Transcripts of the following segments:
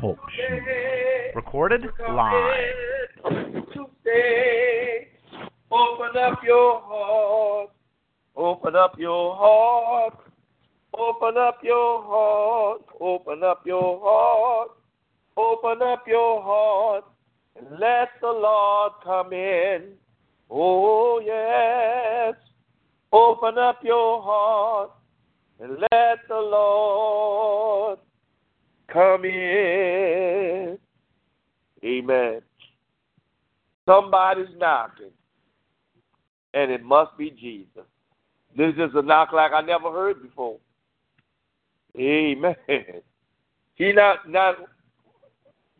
Talk Recorded live. Today, open up your heart. Open up your heart. Open up your heart, open up your heart, open up your heart, and let the Lord come in. Oh, yes. Open up your heart and let the Lord come in. Amen. Somebody's knocking, and it must be Jesus. This is a knock like I never heard before. Amen. He not not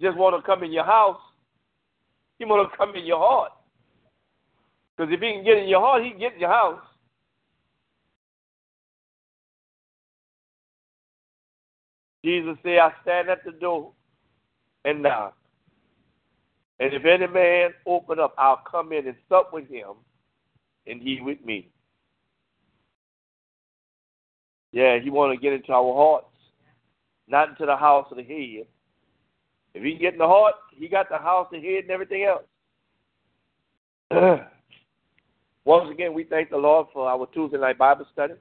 just want to come in your house. He want to come in your heart. Because if he can get in your heart, he can get in your house. Jesus said, I stand at the door and knock. And if any man open up, I'll come in and sup with him, and he with me. Yeah, he want to get into our hearts, not into the house of the head. If he can get in the heart, he got the house, the head, and everything else. Once again, we thank the Lord for our Tuesday night Bible study.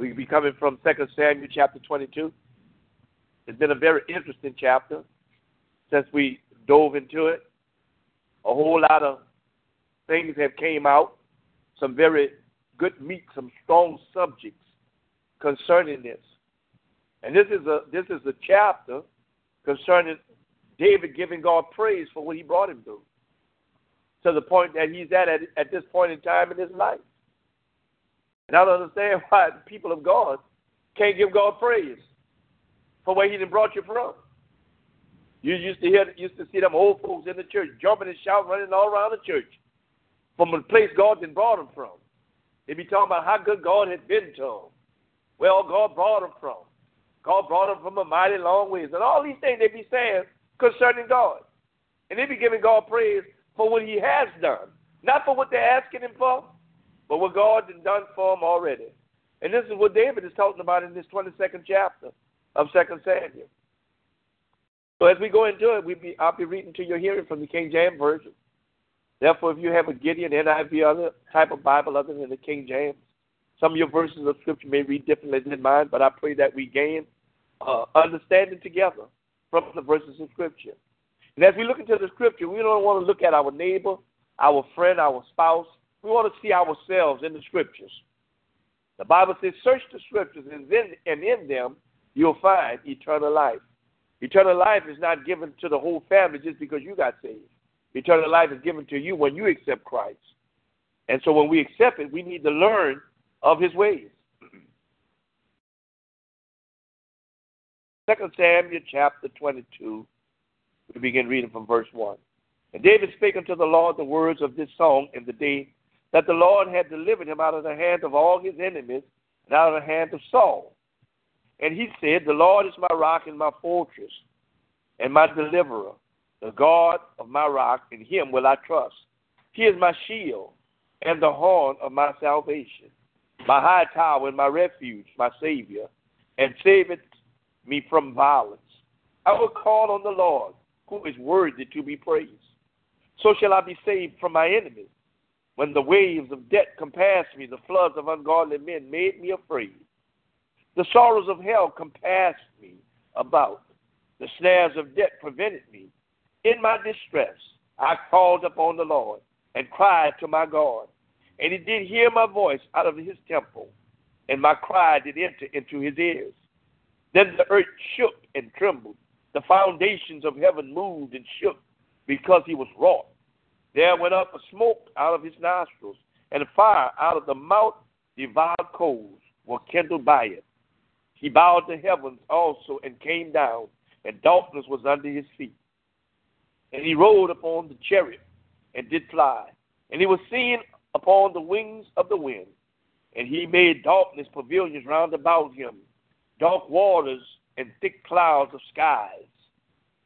We be coming from Second Samuel chapter 22. It's been a very interesting chapter since we dove into it. A whole lot of things have came out, some very good meat, some strong subjects concerning this. And this is a this is a chapter concerning David giving God praise for what he brought him through. To the point that he's at at, at this point in time in his life. And I don't understand why people of God can't give God praise for where he done brought you from. You used to hear used to see them old folks in the church jumping and shouting, running all around the church from the place God done brought them from. They be talking about how good God had been to them. Well, God brought them from. God brought them from a mighty long ways. And all these things they be saying concerning God. And they be giving God praise for what he has done. Not for what they're asking him for, but what God has done for them already. And this is what David is talking about in this 22nd chapter of 2 Samuel. So as we go into it, we be, I'll be reading to your hearing from the King James Version. Therefore, if you have a Gideon, NIV, other type of Bible other than the King James, some of your verses of Scripture may read differently than mine, but I pray that we gain uh, understanding together from the verses of Scripture. And as we look into the Scripture, we don't want to look at our neighbor, our friend, our spouse. We want to see ourselves in the Scriptures. The Bible says, "Search the Scriptures, and then and in them you'll find eternal life." Eternal life is not given to the whole family just because you got saved. Eternal life is given to you when you accept Christ. And so when we accept it, we need to learn of his ways. Second Samuel chapter 22, we begin reading from verse 1. And David spake unto the Lord the words of this song in the day that the Lord had delivered him out of the hand of all his enemies and out of the hand of Saul. And he said, The Lord is my rock and my fortress and my deliverer the God of my rock, in him will I trust. He is my shield and the horn of my salvation, my high tower and my refuge, my Savior, and saveth me from violence. I will call on the Lord, who is worthy to be praised. So shall I be saved from my enemies. When the waves of death compassed me, the floods of ungodly men made me afraid. The sorrows of hell compassed me about. The snares of death prevented me. In my distress, I called upon the Lord and cried to my God. And he did hear my voice out of his temple, and my cry did enter into his ears. Then the earth shook and trembled. The foundations of heaven moved and shook because he was wroth. There went up a smoke out of his nostrils, and fire out of the mouth devoured coals were kindled by it. He bowed the heavens also and came down, and darkness was under his feet. And he rode upon the chariot and did fly. And he was seen upon the wings of the wind. And he made darkness pavilions round about him, dark waters and thick clouds of skies.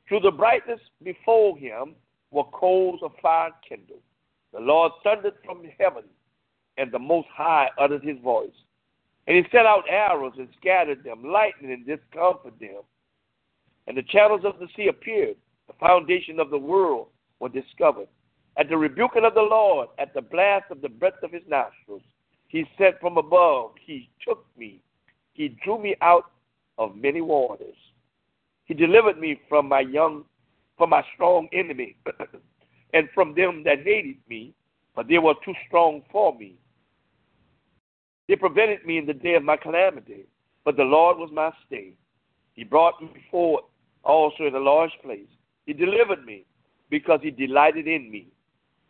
Through the brightness before him were coals of fire kindled. The Lord thundered from heaven, and the Most High uttered his voice. And he set out arrows and scattered them, lightning and discomfited them. And the channels of the sea appeared. The foundation of the world were discovered. At the rebuking of the Lord, at the blast of the breath of his nostrils, he said from above, He took me. He drew me out of many waters. He delivered me from my young, from my strong enemy, and from them that hated me, but they were too strong for me. They prevented me in the day of my calamity, but the Lord was my stay. He brought me forth also in a large place. He delivered me because he delighted in me.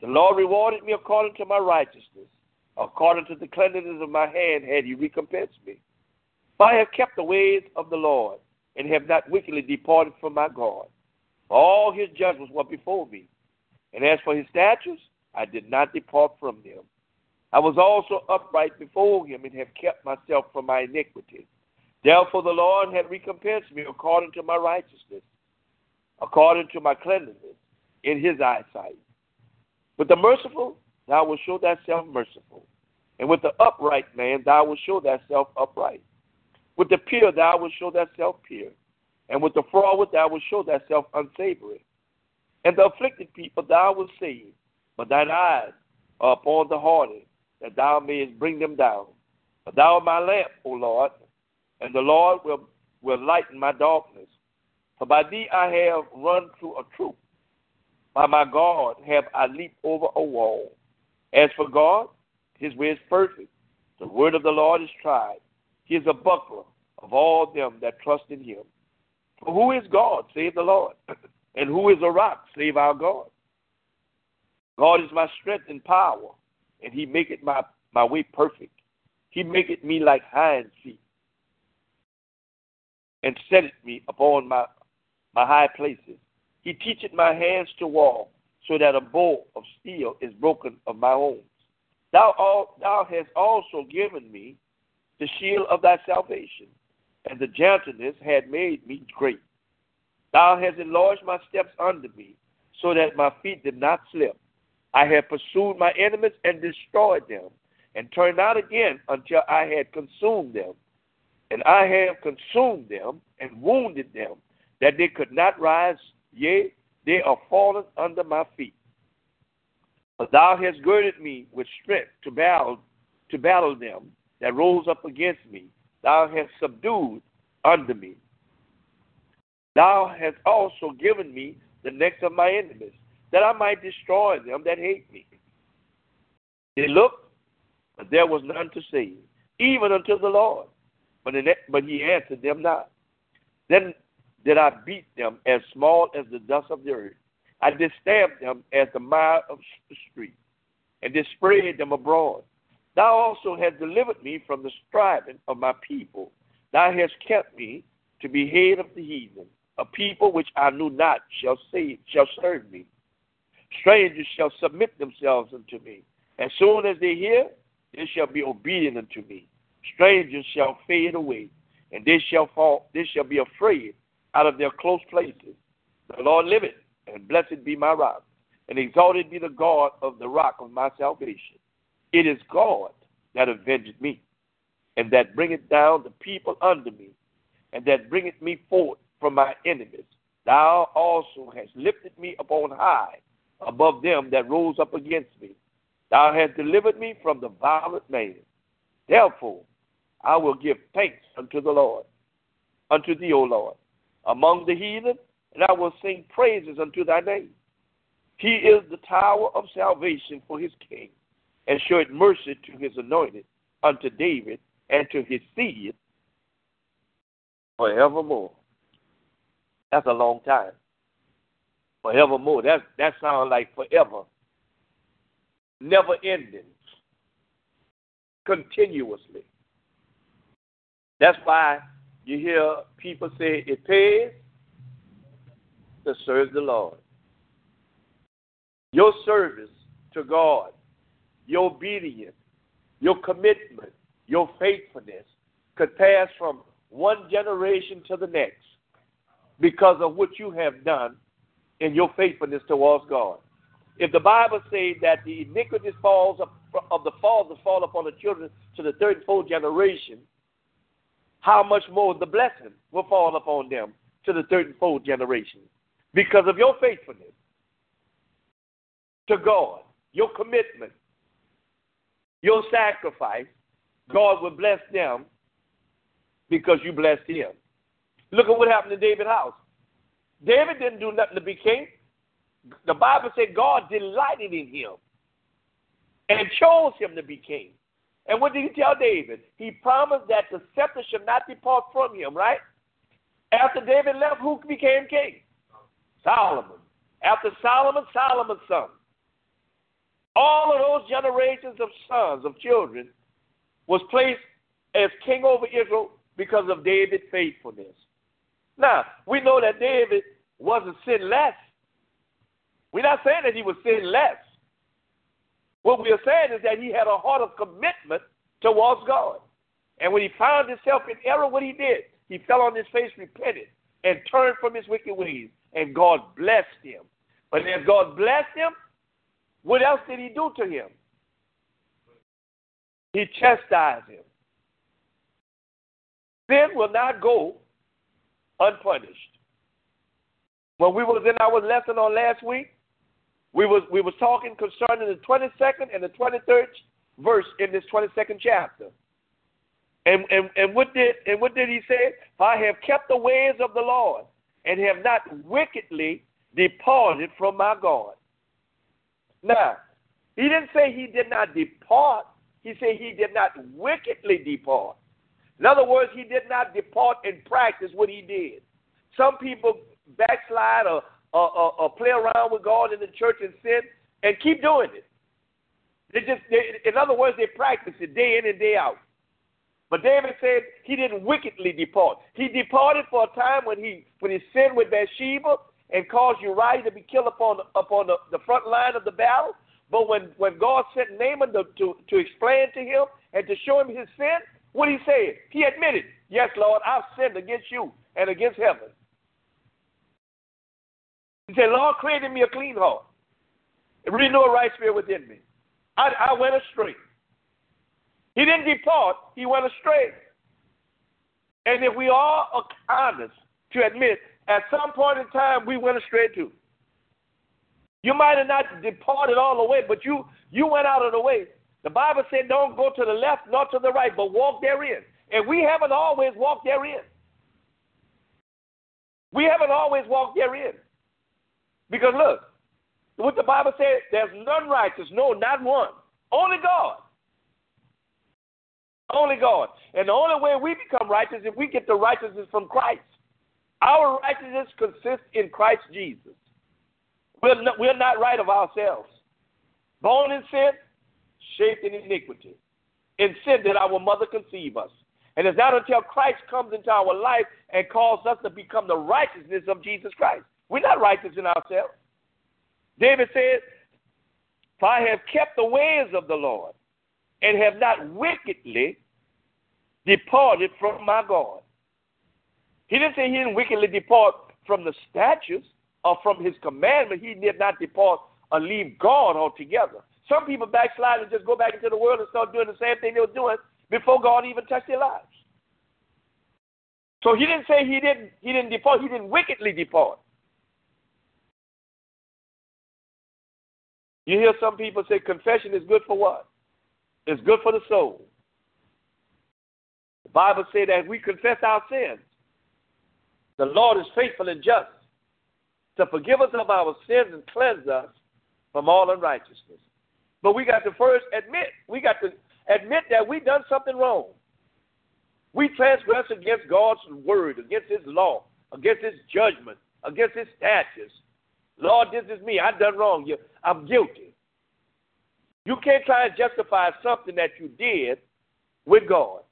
The Lord rewarded me according to my righteousness. According to the cleanliness of my hand had he recompensed me. For I have kept the ways of the Lord, and have not wickedly departed from my God. All his judgments were before me. And as for his statutes, I did not depart from them. I was also upright before him, and have kept myself from my iniquity. Therefore the Lord had recompensed me according to my righteousness, according to my cleanliness in his eyesight. With the merciful, thou wilt show thyself merciful. And with the upright man, thou wilt show thyself upright. With the pure, thou wilt show thyself pure. And with the froward, thou wilt show thyself unsavory. And the afflicted people thou wilt save, but thine eyes are upon the haughty, that thou mayest bring them down. But thou art my lamp, O Lord, and the Lord will, will lighten my darkness. For by thee I have run through a troop. By my God have I leaped over a wall. As for God, his way is perfect. The word of the Lord is tried. He is a buckler of all them that trust in him. Who is God, save the Lord? and who is a rock, save our God? God is my strength and power, and he maketh my, my way perfect. He maketh me like hinds feet, and setteth me upon my, my high places. He teacheth my hands to walk, so that a bow of steel is broken of my homes. Thou, all, thou hast also given me the shield of thy salvation, and the gentleness had made me great. Thou hast enlarged my steps under me, so that my feet did not slip. I have pursued my enemies and destroyed them, and turned out again until I had consumed them. And I have consumed them and wounded them, that they could not rise Yea, they are fallen under my feet. But thou hast girded me with strength to battle, to battle them that rose up against me. Thou hast subdued under me. Thou hast also given me the necks of my enemies, that I might destroy them that hate me. They looked, but there was none to save, even unto the Lord. But, in, but he answered them not. Then did I beat them as small as the dust of the earth. I did stamp them as the mire of the street, and did spread them abroad. Thou also hast delivered me from the striving of my people. Thou hast kept me to be head of the heathen. A people which I knew not shall save, shall serve me. Strangers shall submit themselves unto me. As soon as they hear, they shall be obedient unto me. Strangers shall fade away, and they shall fall. They shall be afraid out of their close places. The Lord liveth, and blessed be my rock, and exalted be the God of the rock of my salvation. It is God that avengeth me, and that bringeth down the people under me, and that bringeth me forth from my enemies. Thou also hast lifted me upon high above them that rose up against me. Thou hast delivered me from the violent man. Therefore, I will give thanks unto the Lord, unto thee, O Lord, among the heathen, and I will sing praises unto thy name. He is the tower of salvation for his king, and showed mercy to his anointed, unto David, and to his seed forevermore. That's a long time. Forevermore. That that sounds like forever. Never ending. Continuously. That's why You hear people say it pays to serve the Lord. Your service to God, your obedience, your commitment, your faithfulness could pass from one generation to the next because of what you have done in your faithfulness towards God. If the Bible says that the iniquity falls of, of the fathers fall upon the children to the third and fourth generation, how much more the blessing will fall upon them to the third and fourth generation because of your faithfulness to God, your commitment, your sacrifice. God will bless them because you blessed him. Look at what happened to David's house. David didn't do nothing to be king. The Bible said God delighted in him and chose him to be king. And what did he tell David? He promised that the scepter should not depart from him, right? After David left, who became king? Solomon. After Solomon, Solomon's son. All of those generations of sons, of children, was placed as king over Israel because of David's faithfulness. Now, we know that David wasn't sinless. We're not saying that he was sinless. What we are saying is that he had a heart of commitment towards God. And when he found himself in error, what he did, he fell on his face, repented, and turned from his wicked ways. And God blessed him. But as God blessed him, what else did he do to him? He chastised him. Sin will not go unpunished. When we was in our lesson on last week, we was we was talking concerning the 22nd and the 23rd verse in this 22nd chapter. And, and, and what did and what did he say? I have kept the ways of the Lord and have not wickedly departed from my God. Now, he didn't say he did not depart. He said he did not wickedly depart. In other words, he did not depart and practice what he did. Some people backslide or, or, or, or play around with God in the church and sin and keep doing it. They just, they, in other words, they practice it day in and day out. But David said he didn't wickedly depart. He departed for a time when he when he sinned with Bathsheba and caused Uriah to be killed upon upon the, the front line of the battle. But when, when God sent Nathan to, to, to explain to him and to show him his sin, what he said? He admitted, Yes, Lord, I've sinned against you and against heaven. He said, Lord, created me a clean heart and renew a right spirit within me. I, I went astray. He didn't depart, he went astray. And if we are honest to admit, at some point in time we went astray too. You might have not departed all the way, but you you went out of the way. The Bible said, "Don't go to the left nor to the right, but walk therein." And we haven't always walked therein. We haven't always walked therein. Because look, what the Bible says, there's none righteous, no, not one. Only God. Only God. And the only way we become righteous is if we get the righteousness from Christ. Our righteousness consists in Christ Jesus. We're not, we're not right of ourselves. Born in sin, shaped in iniquity. In sin did our mother conceive us. And it's not until Christ comes into our life and calls us to become the righteousness of Jesus Christ. We're not righteous in ourselves. David said, For I have kept the ways of the Lord and have not wickedly departed from my God. He didn't say he didn't wickedly depart from the statutes or from his commandment, he did not depart or leave God altogether. Some people backslide and just go back into the world and start doing the same thing they were doing before God even touched their lives. So he didn't say he didn't he didn't depart, he didn't wickedly depart. You hear some people say confession is good for what? It's good for the soul. The Bible says that we confess our sins, the Lord is faithful and just to forgive us of our sins and cleanse us from all unrighteousness. But we got to first admit, we got to admit that we done something wrong. We transgress against God's word, against his law, against his judgment, against his statutes. Lord, this is me. I done wrong. I'm guilty. You can't try and justify something that you did with God.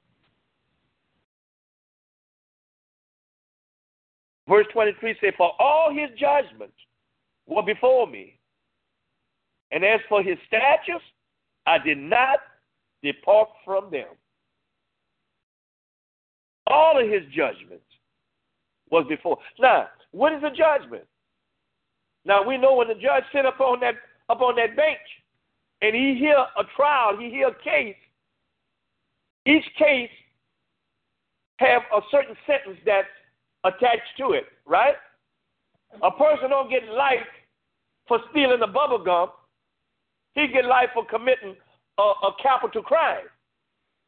Verse 23 says, For all his judgments were before me. And as for his statutes, I did not depart from them. All of his judgments was before. Now, what is a judgment? Now we know when the judge sit up on that up on that bench and he hear a trial, he hear a case, each case have a certain sentence that's attached to it, right? A person don't get life for stealing a bubble gum. He get life for committing a, a capital crime,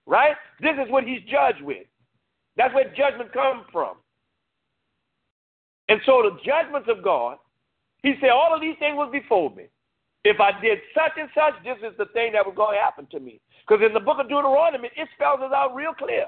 right? This is what he's judged with. That's where judgment comes from. And so the judgments of God, he said, all of these things was before me. If I did such and such, this is the thing that was going to happen to me. Because in the book of Deuteronomy, it spells it out real clear.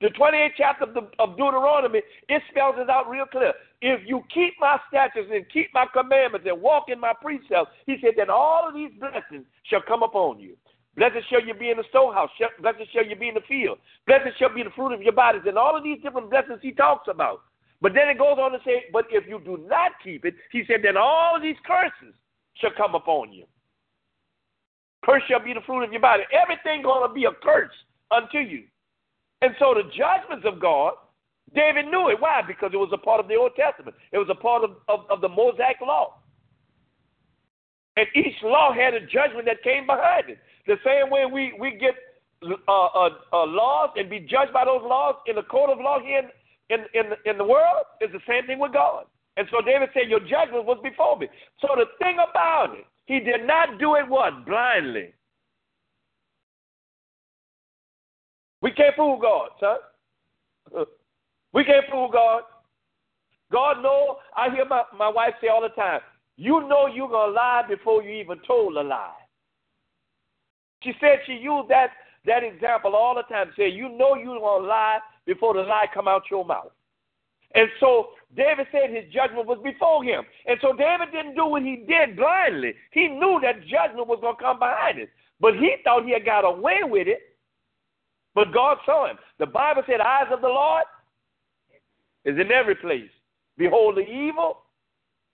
The 28th chapter of, the, of Deuteronomy, it spells it out real clear. If you keep my statutes and keep my commandments and walk in my precepts, he said, then all of these blessings shall come upon you. Blessed shall you be in the storehouse. Blessed shall you be in the field. Blessed shall be the fruit of your bodies. And all of these different blessings he talks about. But then it goes on to say, but if you do not keep it, he said, then all of these curses shall come upon you. Curse shall be the fruit of your body. Everything going to be a curse unto you. And so the judgments of God, David knew it. Why? Because it was a part of the Old Testament. It was a part of, of, of the Mosaic law. And each law had a judgment that came behind it. The same way we, we get uh, uh, uh, laws and be judged by those laws in the court of law here in, in, in, in the world is the same thing with God. And so David said, Your judgment was before me. So the thing about it, he did not do it what? Blindly. We can't fool God, son. Uh, we can't fool God. God know, I hear my, my wife say all the time, you know you're going to lie before you even told a lie. She said she used that, that example all the time. Say, you know you're going to lie before the lie come out your mouth. And so David said his judgment was before him. And so David didn't do what he did blindly. He knew that judgment was going to come behind it. But he thought he had got away with it but God saw him. The Bible said, eyes of the Lord is in every place. Behold the evil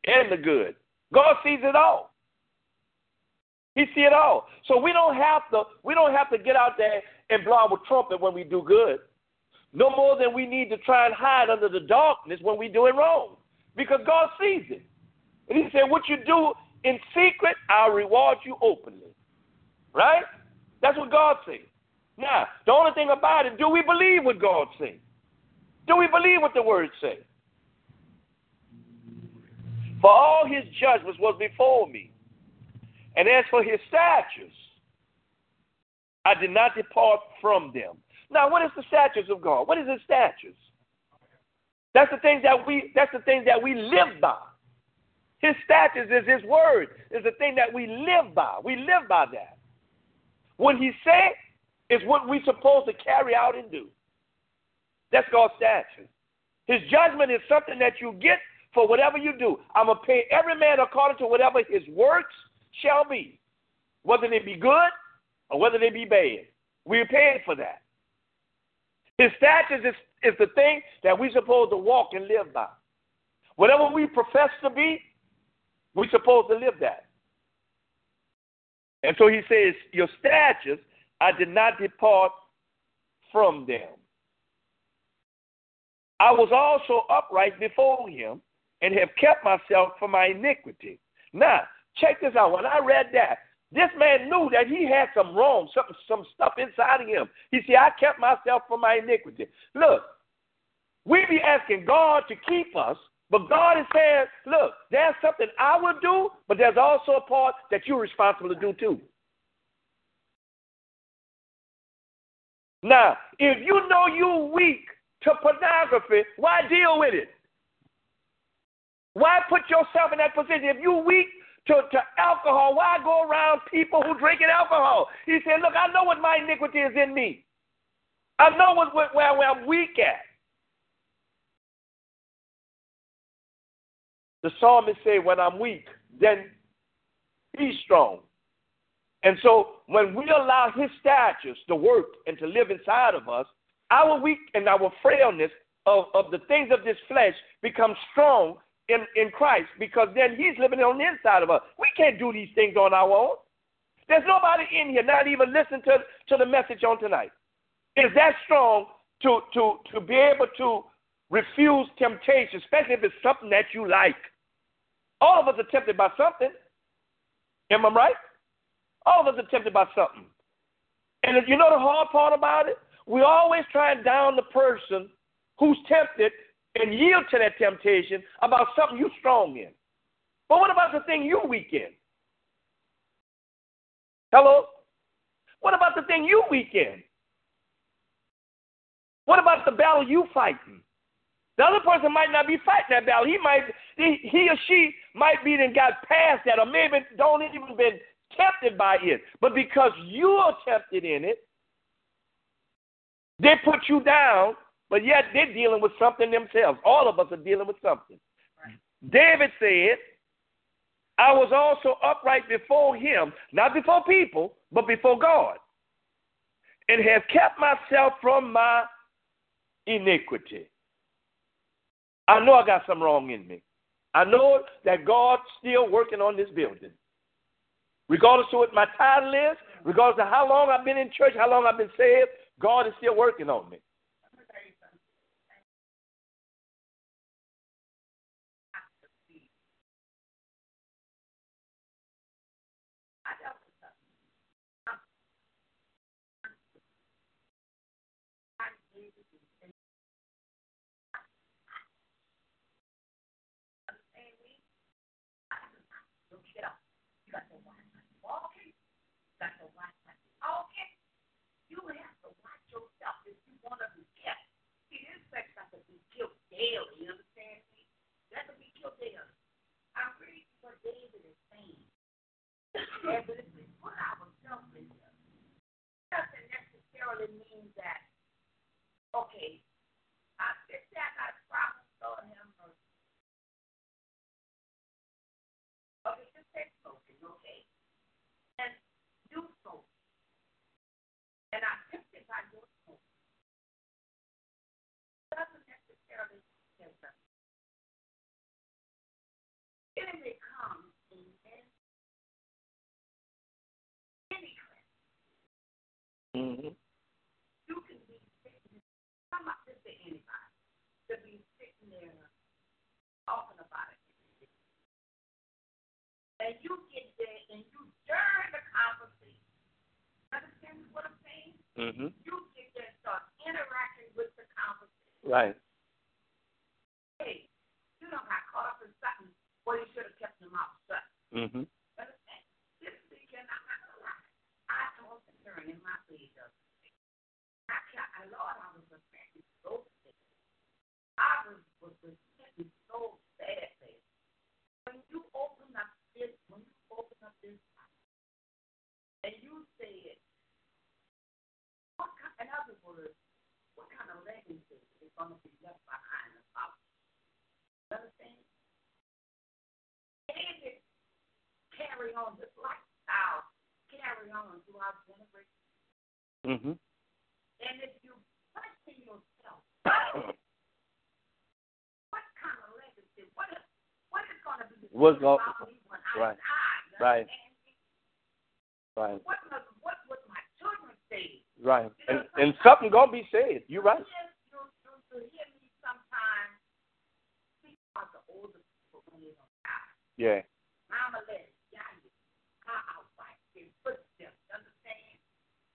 and the good. God sees it all. He see it all. So we don't have to we don't have to get out there and blow a trumpet when we do good. No more than we need to try and hide under the darkness when we do it wrong. Because God sees it. And he said, What you do in secret, I'll reward you openly. Right? That's what God says. Now, the only thing about it, do we believe what God says? Do we believe what the word says? For all his judgments was before me. And as for his statutes, I did not depart from them. Now, what is the statutes of God? What is his statutes? That's the things that we that's the things that we live by. His statutes is his word, is the thing that we live by. We live by that. When he said, is what we're supposed to carry out and do. That's God's statute. His judgment is something that you get for whatever you do. I'm going to pay every man according to whatever his works shall be, whether they be good or whether they be bad. We're paid for that. His statutes is, is the thing that we're supposed to walk and live by. Whatever we profess to be, we're supposed to live that. And so he says, Your statutes I did not depart from them. I was also upright before him and have kept myself from my iniquity. Now, check this out. When I read that, this man knew that he had some wrong, some, some stuff inside of him. He said, I kept myself from my iniquity. Look, we be asking God to keep us, but God is saying, look, there's something I will do, but there's also a part that you're responsible to do too. Now, if you know you're weak to pornography, why deal with it? Why put yourself in that position? If you're weak to, to alcohol, why go around people who drinking alcohol? He said, Look, I know what my iniquity is in me. I know what, where, where I'm weak at. The psalmist said, When I'm weak, then be strong. And so when we allow his statutes to work and to live inside of us, our weak and our frailness of, of the things of this flesh become strong in, in Christ because then He's living on the inside of us. We can't do these things on our own. There's nobody in here, not even listen to, to the message on tonight. Is that strong to, to, to be able to refuse temptation, especially if it's something that you like? All of us are tempted by something. Am I right? All of us are tempted by something. And you know the hard part about it? We always try and down the person who's tempted and yield to that temptation about something you're strong in. But what about the thing you're weak in? Hello? What about the thing you're weak in? What about the battle you fighting? The other person might not be fighting that battle. He might he, he or she might be then got past that or maybe don't even been tempted by it. But because you are tempted in it, they put you down, but yet they're dealing with something themselves. All of us are dealing with something. David said, I was also upright before him, not before people, but before God, and have kept myself from my iniquity. I know I got something wrong in me. I know that God's still working on this building. Regardless of what my title is, regardless of how long I've been in church, how long I've been saved, God is still working on me. Daily. You understand me? That could be killed daily. I'm reading what David is saying. and this is what I was telling you. Doesn't necessarily mean that, okay, I there, I got a problem, have mercy. Okay, just say smoking, okay? And do so. And I tempted by your smoke. Doesn't necessarily enemy comes in any class. Mm-hmm. You can be sitting, come up to anybody, to be sitting there talking about it. And you get there and you during the conversation. Understand what I'm saying? Mm-hmm. You get there and start interacting with the conversation. Right. Hey, you don't got caught up in something where you should have kept your mouth shut. Mm-hmm. Understand? This weekend, I'm not gonna lie. I told the turn in my bed the other day. I can't, I, Lord, I was repenting so bad. I was, was repenting so bad, bad. When you open up this, when you open up this house, and you said, what kind, in other words, what kind of legacy is going to be left behind the house? You understand? David carry on this lifestyle, carry on throughout generations. Mm-hmm. And if you question yourself, what kind of legacy, what is, what is going to be What's go- about me when I right, die? Right. Right. What, must, what would my children say? Right. And and something gonna be said. You're right. Yes, you, you, you hear me sometimes speak about the older people when they don't die. Yeah. Mama let it die. How outright in footsteps, understand?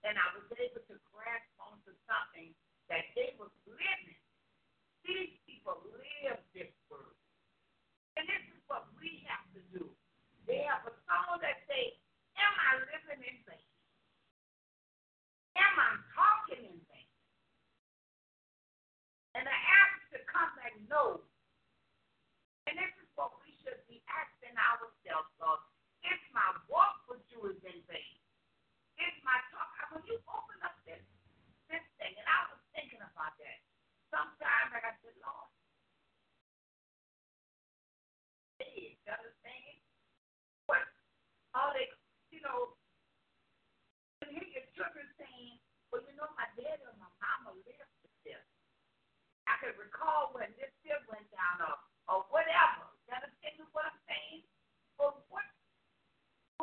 And I was able to grasp onto something that they was living. These people live this word. And this is what we have to do. They have a song that say, Am I living in vain? Am I talking in vain? And the answer to come back no. And this is what we should be asking ourselves, Lord. If my walk with you is in vain, if my talk, when you open up this this thing, and I was thinking about that. Sometimes like I said, Lord, hey, you understand? What all they, you know, you hear your children saying, well, you know, my dad or my mama lived with this. I can recall when this ship went down or, or whatever. You understand what I'm saying? But what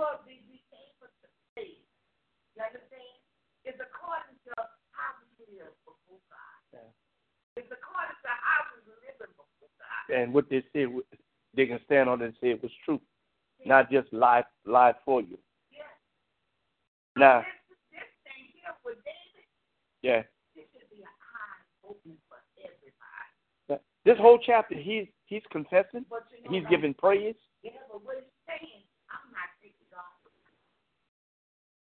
will we be able to say? You understand? It's according to how we live before God. Yeah. It's according to how we live before God. And what they said, they can stand on it and say it was true, not just lie, lie for you. Yes. Now, This, this thing here for David, yeah, this should be an eye open for everybody. this whole chapter, he's he's confessing, But you know, he's like, giving praise. Yeah, but what he's saying, I'm not taking God.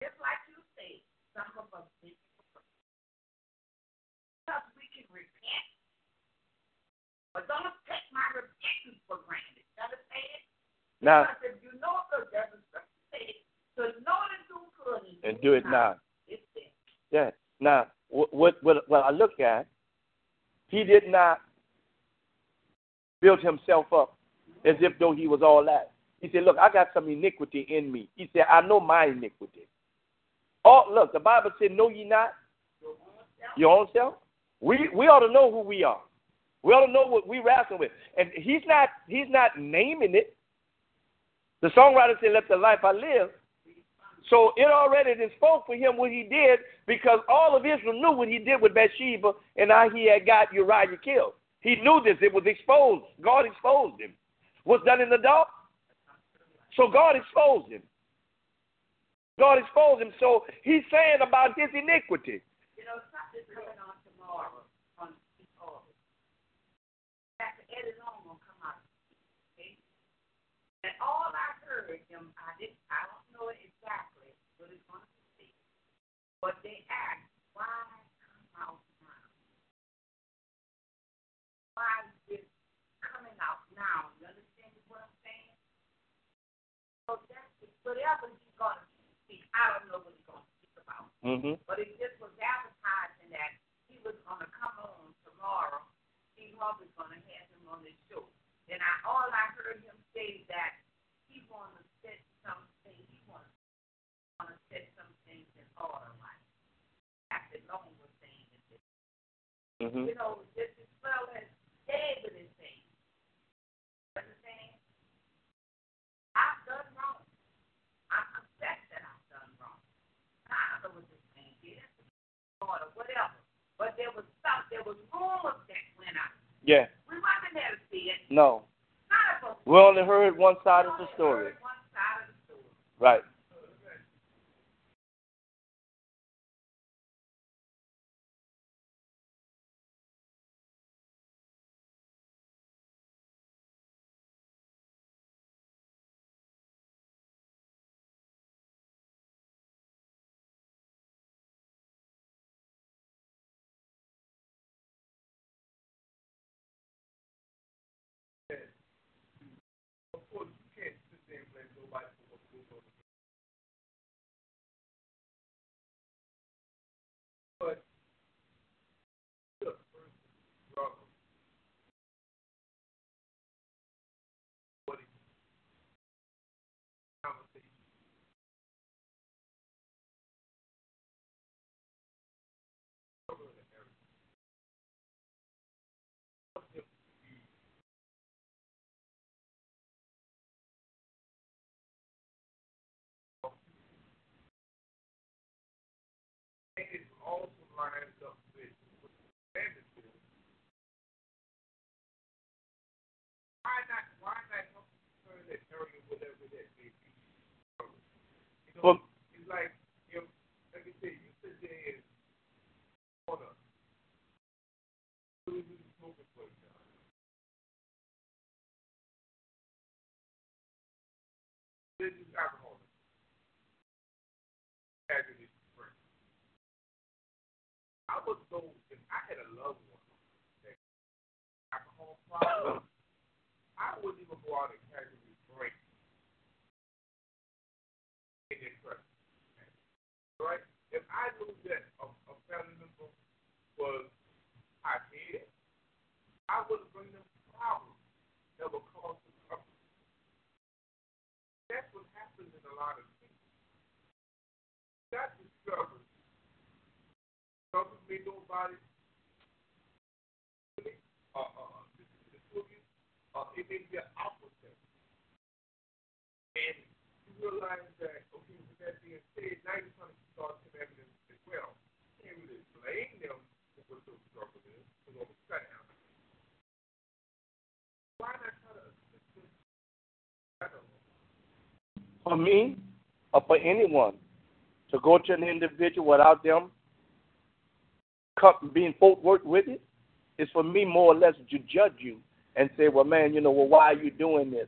Just like you say, some of us think because we can repent. But don't take my repentance for granted. You understand? Now, Because if you know the devil, say, to know to do good and do it now. It's there. Yeah. Now, what what what, what I look at, he did not build himself up as if though he was all that. He said, "Look, I got some iniquity in me." He said, "I know my iniquity." Oh, look, the Bible said, "Know ye not your own self?" We we ought to know who we are. We to know what we're wrestling with. And he's not he's not naming it. The songwriter said, "Let the life I live." So it already spoke for him what he did because all of Israel knew what he did with Bathsheba and how he had got Uriah killed. He knew this. It was exposed. God exposed him. What's done in the dark? So God exposed him. God exposed him. So he's saying about his iniquity. You know, something's coming on tomorrow on East August. Pastor Eddie Long will come out. Okay? And all I heard him, I didn't, I don't know exactly what it's going to be, but they asked, why come out now? Why is it coming out now? You understand what I'm saying? So that's whatever he's going to speak. I don't know what he's going to speak about. Mm-hmm. But it just was advertising that he was going to come on tomorrow. Steve Harvey's going to have him on his show. And I, all I heard him say that he want to set something, he want to set some things in order, like Captain Long was saying. That, Mm-hmm. you know, just as well as David is saying. You understand? I've done wrong. I confess that I've done wrong. I don't know what this thing is, or whatever. But there was stuff, there was rumors that went out. Yeah. We wasn't there to see it. No. None of us. We only heard one side of the story. heard One side of the story. Right. Well, I was told if I had a loved one that had I wouldn't even go out and casually drink in. Right? If I knew that a, a family member was hot headed, I wouldn't bring them problems that would cause them trouble. That's what happens in a lot of cases. That discovered doesn't mean nobody. Be an opposite. And you realize that, okay, with that being said, now you're trying to start evidence as well. You can't really blame them for what those struggle is, because all of a sudden, why not try to assist them? For me, or for anyone, to go to an individual without them being forward with it, is for me more or less to judge you and say, well, man, you know, well, why are you doing this?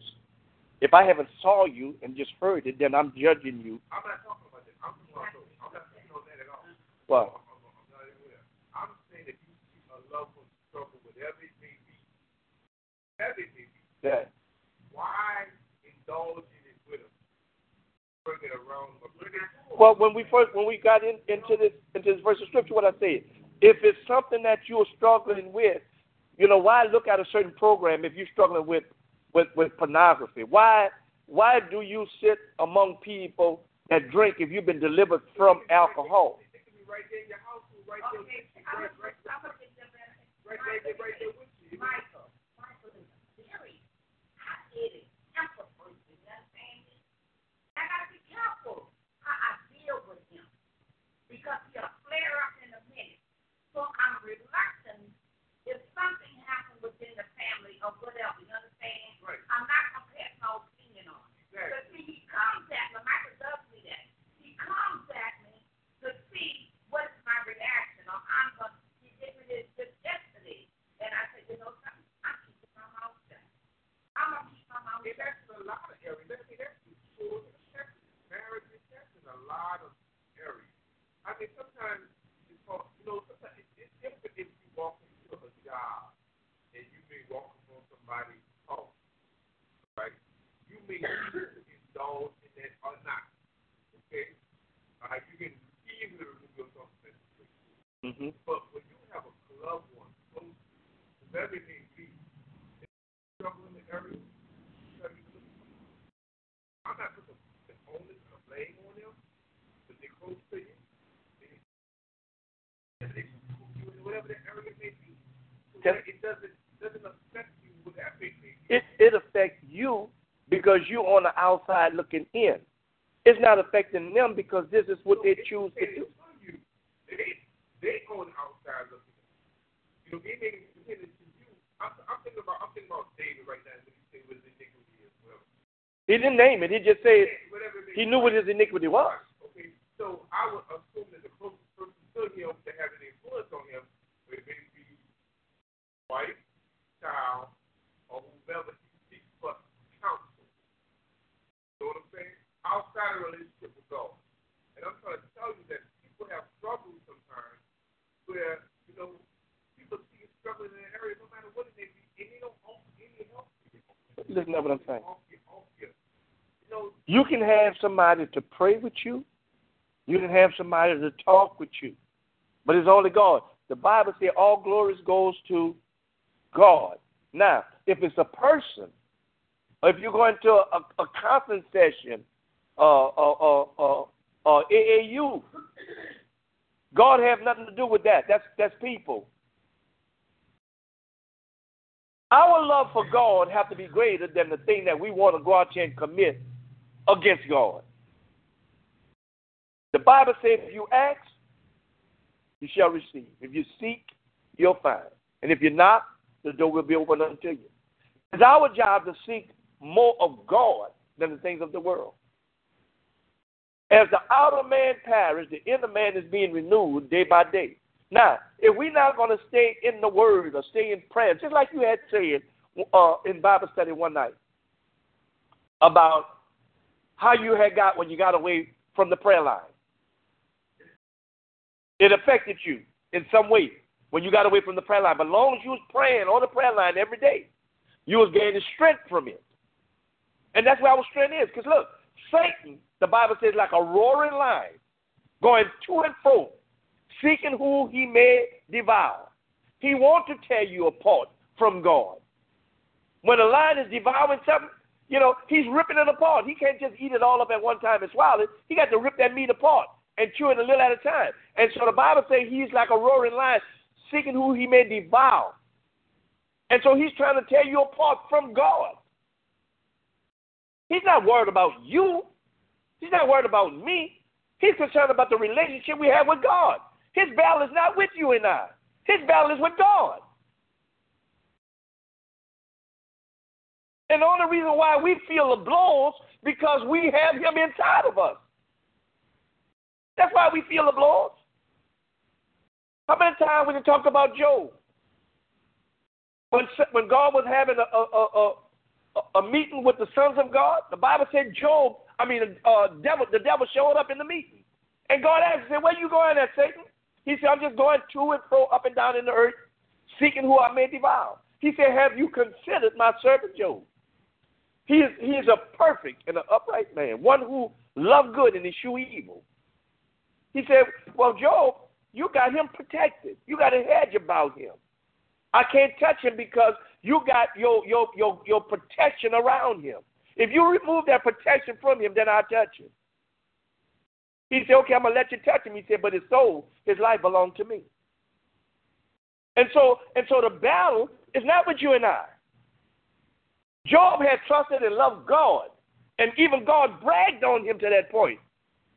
If I haven't saw you and just heard it, then I'm judging you. I'm not talking about that. I'm talking about those. I'm not speaking that at all. Well, I'm, I'm, I'm not even there. I'm saying that you see a loved one struggle, whatever it may be, whatever it may be, yeah. why indulge in it with them? Bring it around, bring it. Well, when we first when we got in, into this into this verse of scripture, what I said, if it's something that you're struggling with, you know, why look at a certain program if you're struggling with with, with pornography? Why why do you sit among people that drink if you've been delivered from alcohol? Because he'll flare up in a minute. So I'm reluctant if something within the family or whatever, you understand? Right. I'm not gonna pass no opinion on it. Exactly. But see, he comes at me, Michael does me that. He comes at me to see what is my reaction, or I'm gonna, he did me this just yesterday, and I said, you know something, I'm keeping my mouth shut. I'm gonna keep my mouth And shut. that's in a lot of areas. I mean, that's in schools, that's in marriages, that's in a lot of areas. I mean, sometimes it's hard, you know, sometimes it's different if you walk into a job and you may walk somebody's home, right? You may indulge in that or not, okay? Uh, you can easily remove yourself from that situation. Mm-hmm. But when you have a loved one close to you, may be, struggle in the area, you gotta be looking for them. I'm not putting the onus the blame on them, but they're close to you. They, they support you in whatever that area may be. So that it doesn't doesn't affect it. It it affects you because you're on the outside looking in. It's not affecting them because this is what they choose to do. You. They, they on the outside looking. You know, it may be dependent to you. I'm, I'm thinking about I'm thinking about David right now when he say what his iniquity is. Well, He didn't name it. He just said he knew what his iniquity was. Okay, so I would assume that the closest person to him to have an influence on him would maybe be wife, child, or whoever he seeks for counsel. You know what I'm saying? Outside of relationship with God. And I'm trying to tell you that people have struggles sometimes where, you know, people see you struggling in an area no matter what it may be, and they don't offer any help to you. Listen what I'm saying. You, off you. You know, You can have somebody to pray with you. You can have somebody to talk with you. But it's only God. The Bible says all glories goes to God. Now, if it's a person, or if you're going to a, a conference session, uh, uh, uh, uh, AAU, God have nothing to do with that. That's that's people. Our love for God have to be greater than the thing that we want to go out here and commit against God. The Bible says if you ask, you shall receive. If you seek, you'll find. And if you knock, the door will be opened unto you. It's our job to seek more of God than the things of the world. As the outer man perishes, the inner man is being renewed day by day. Now, if we're not going to stay in the Word or stay in prayer, just like you had said uh, in Bible study one night about how you had got when you got away from the prayer line, it affected you in some way when you got away from the prayer line. But as long as you was praying on the prayer line every day, you was gaining strength from it. And that's where our strength is. Because look, Satan, the Bible says, like a roaring lion, going to and fro, seeking who he may devour. He wants to tear you apart from God. When a lion is devouring something, you know, he's ripping it apart. He can't just eat it all up at one time and swallow it. He got to rip that meat apart and chew it a little at a time. And so the Bible says he's like a roaring lion, seeking who he may devour. And so he's trying to tear you apart from God. He's not worried about you. He's not worried about me. He's concerned about the relationship we have with God. His battle is not with you and I. His battle is with God. And the only reason why we feel the blows because we have him inside of us. That's why we feel the blows. How many times we talked about Job? When, when God was having a, a, a, a, meeting with the sons of God, the Bible said Job, I mean, uh, devil, the devil showed up in the meeting. And God asked him, Where you going at, Satan? He said, I'm just going to and fro, up and down in the earth, seeking who I may devour. He said, Have you considered my servant Job? He is, he is a perfect and an upright man, one who loved good and eschew evil. He said, Well, Job, you got him protected. You got a hedge about him. I can't touch him because you got your, your, your, your protection around him. If you remove that protection from him, then I'll touch him. He said, Okay, I'm going to let you touch him. He said, But his soul, his life belonged to me. And so, and so the battle is not with you and I. Job had trusted and loved God, and even God bragged on him to that point.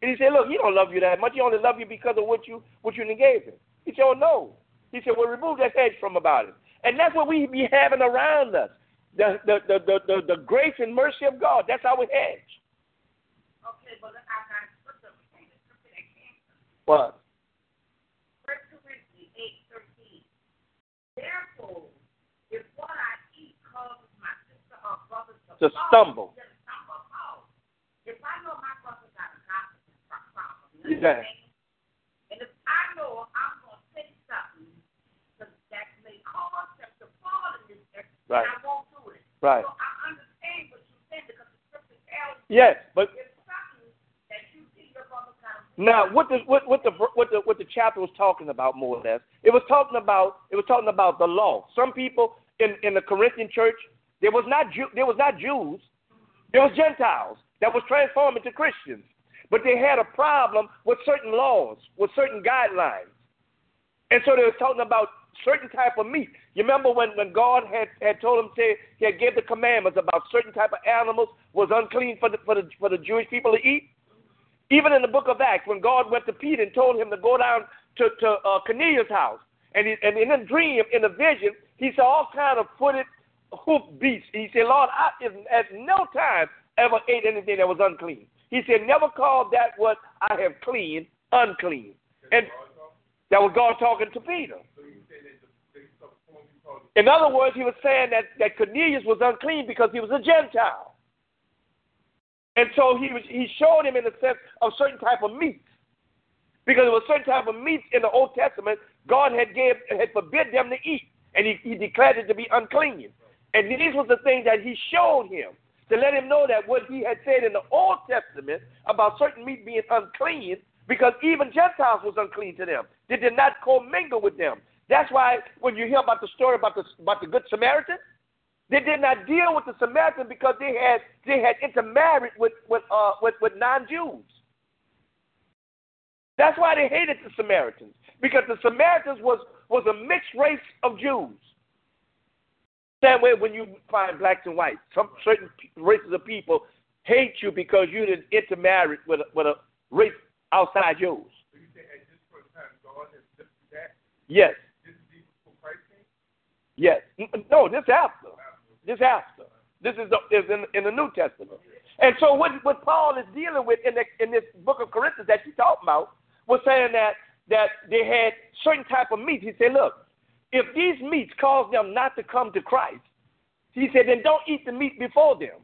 And he said, Look, he don't love you that much. He only love you because of what you what you gave him. He said, Oh no. He said, Well, remove that hedge from about it. And that's what we be having around us. The the the the, the, the grace and mercy of God. That's our hedge. Okay, but I got a scripture. What? First Corinthians eight thirteen. Therefore, if what I eat causes my sister or brother to, to stumble. If I know my brother got a gossip problem, yeah. and if I know I'm going to say something that may cause them to fall in this right. I won't. Right. So I understand what you're saying because the scripture tells Yes, but now, what the what what the what the what the chapter was talking about more or less, it was talking about it was talking about the law. Some people in in the Corinthian church, there was not Jew, there was not Jews, there was Gentiles that was transformed into Christians, but they had a problem with certain laws, with certain guidelines, and so they were talking about certain type of meat. You remember when, when God had, had told them say he had gave the commandments about certain type of animals was unclean for the for the for the Jewish people to eat. Even in the book of Acts, when God went to Peter and told him to go down to, to uh, Cornelius' house, and, he, and in a dream, in a vision, he saw all kind of footed hoof beasts. He said, Lord, I at no time ever ate anything that was unclean. He said, never call that what I have clean unclean. And that was God talking to Peter. In other words, he was saying that, that Cornelius was unclean because he was a Gentile. And so he was, he showed him in the sense of certain type of meats. Because there was certain type of meats in the Old Testament God had gave had forbid them to eat. And he, he declared it to be unclean. And these were the things that he showed him to let him know that what he had said in the Old Testament about certain meat being unclean, because even Gentiles was unclean to them. They did not commingle with them. That's why when you hear about the story about the about the Good Samaritan, they did not deal with the Samaritan because they had they had intermarried with with uh, with, with non-Jews. That's why they hated the Samaritans because the Samaritans was was a mixed race of Jews. Same way when you find blacks and whites, some certain races of people hate you because you didn't intermarry with a, with a race outside yours. So you say at this point in time, God has that? Yes. This is before Christ came? Yes. No, this after. This after. This is, the, is in, in the New Testament. And so what, what Paul is dealing with in, the, in this book of Corinthians that you talking about was saying that, that they had certain type of meat. He said, look, if these meats cause them not to come to Christ, he said, then don't eat the meat before them.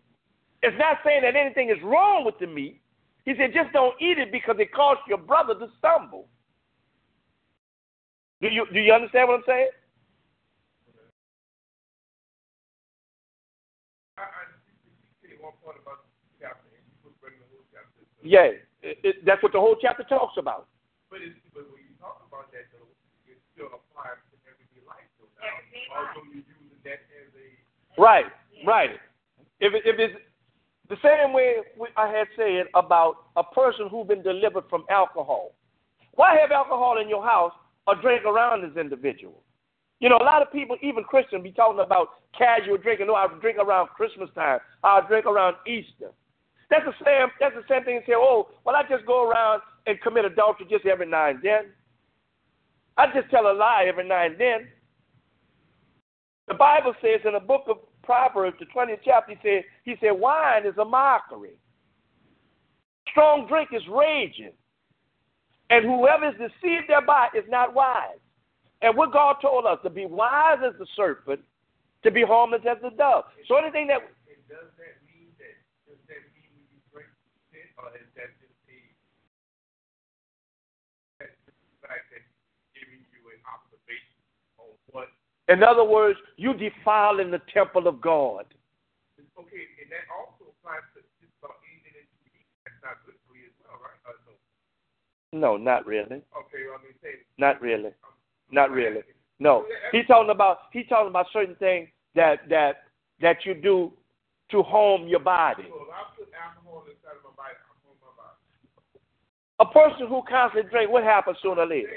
It's not saying that anything is wrong with the meat. He said, just don't eat it because it caused your brother to stumble. Do you, do you understand what I'm saying? Yeah, it, it, that's what the whole chapter talks about. But, it's, but when you talk about that, though, it still applies to everyday life. Though. Now, although you're using that as a right, right. If it, if it's the same way I had said about a person who's been delivered from alcohol. Why have alcohol in your house or drink around this individual? You know, a lot of people, even Christians, be talking about casual drinking. No, I drink around Christmas time. I drink around Easter. That's the same. That's the same thing. And say, oh, well, I just go around and commit adultery just every now and then. I just tell a lie every now and then. The Bible says in the book of Proverbs, the 20th chapter, he said, he said, wine is a mockery. Strong drink is raging. And whoever is deceived thereby is not wise. And what God told us, to be wise as the serpent, to be harmless as the dove. So anything that And does that does that mean when you drink sin, or is that just the that's just the fact that giving you an observation on what in other words, you defiling the temple of God. okay, and that also applies to just about anything that you eat that's not good for you as well, right? Uh, so, No, not really. okay, I mean say Not really. Not really. No. He's talking about he's talking about certain things that that that you do to harm your body. so if I put alcohol inside of my body, I'm on my body. A person who constantly drink, what happens sooner or later?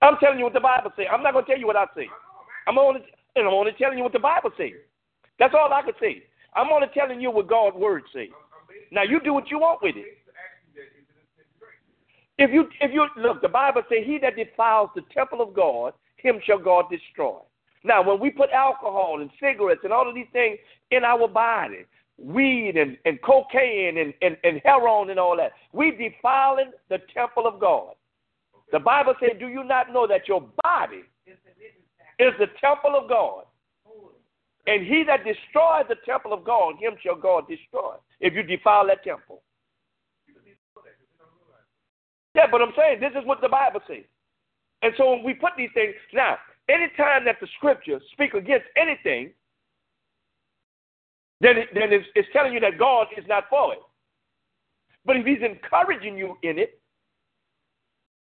I'm telling you what the Bible says. I'm not going to tell you what I say. I'm only and I'm only telling you what the Bible says. That's all I can say. I'm only telling you what God's word says. Now you do what you want with it. If you if you look, the Bible says, "He that defiles the temple of God, him shall God destroy." Now, when we put alcohol and cigarettes and all of these things in our body, weed and, and cocaine and, and, and heroin and all that, we defiling the temple of God. The Bible says, "Do you not know that your body is the temple of God?" And he that destroys the temple of God, him shall God destroy. If you defile that temple. Yeah, but I'm saying this is what the Bible says. And so when we put these things, now, anytime that the scriptures speak against anything, then, it, then it's, it's telling you that God is not for it. But if he's encouraging you in it,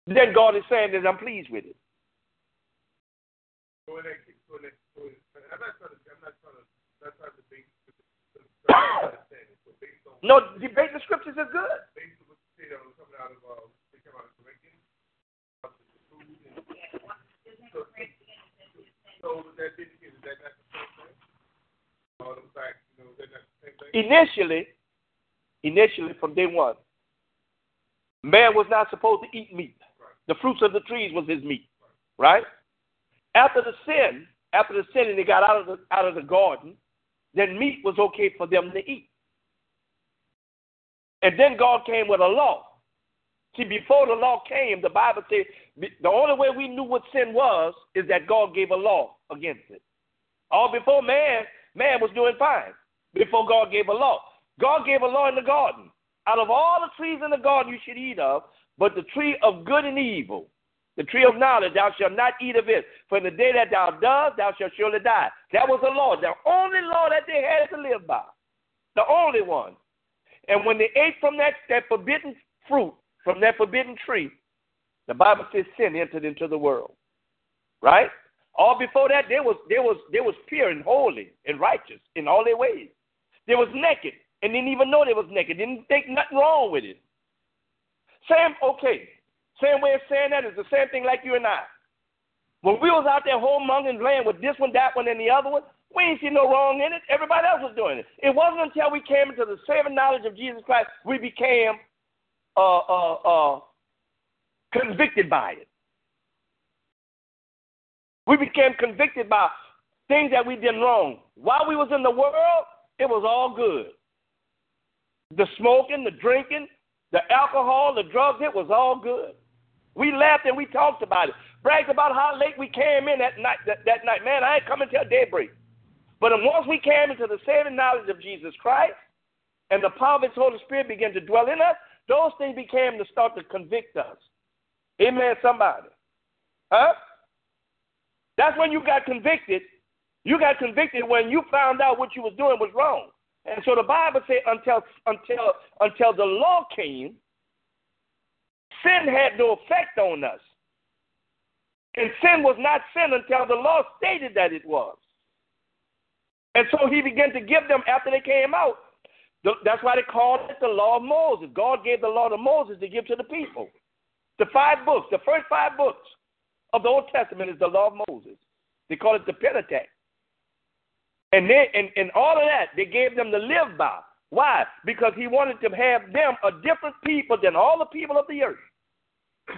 then God is saying that I'm pleased with it. So in that, so in that, so I'm not trying to, I'm not trying to, not trying to base, understanding, but based on, No, debate the scriptures is good. based on what you say that was coming out of, uh, they come out of Corinthians, about the food and, so, so that the is that not the same thing? All facts, Initially, initially from day one, man was not supposed to eat meat. The fruits of the trees was his meat, right? After the sin, after the sin, and they got out of the out of the garden, then meat was okay for them to eat. And then God came with a law. See, before the law came, the Bible says the only way we knew what sin was is that God gave a law against it. All before man, man was doing fine. Before God gave a law. God gave a law in the garden. Out of all the trees in the garden you should eat of, but the tree of good and evil, the tree of knowledge, thou shalt not eat of it. For in the day that thou dost, thou shalt surely die. That was the law, the only law that they had to live by. The only one. And when they ate from that, that forbidden fruit, from that forbidden tree, the Bible says sin entered into the world. Right? All before that, they was they was they was pure and holy and righteous in all their ways. They was naked and didn't even know they was naked. Didn't think nothing wrong with it. Same okay. Same way of saying that is the same thing like you and I. When we was out there homongering land with this one, that one, and the other one, we ain't see no wrong in it. Everybody else was doing it. It wasn't until we came into the saving knowledge of Jesus Christ we became uh, uh, uh, convicted by it. We became convicted by things that we did wrong. While we was in the world, it was all good. The smoking, the drinking, the alcohol, the drugs, it was all good. We laughed and we talked about it. Bragged about how late we came in that night. That, that night, man, I ain't coming till daybreak. But once we came into the saving knowledge of Jesus Christ, and the power of His Holy Spirit began to dwell in us, those things became to start to convict us. Amen. Somebody, huh? That's when you got convicted. You got convicted when you found out what you was doing was wrong. And so the Bible said until until until the law came, sin had no effect on us. And sin was not sin until the law stated that it was. And so he began to give them after they came out. That's why they called it the law of Moses. God gave the law to Moses to give to the people. The five books, the first five books of the Old Testament is the law of Moses. They call it the Pentateuch. And then and, and all of that they gave them to live by. Why? Because he wanted to have them a different people than all the people of the earth.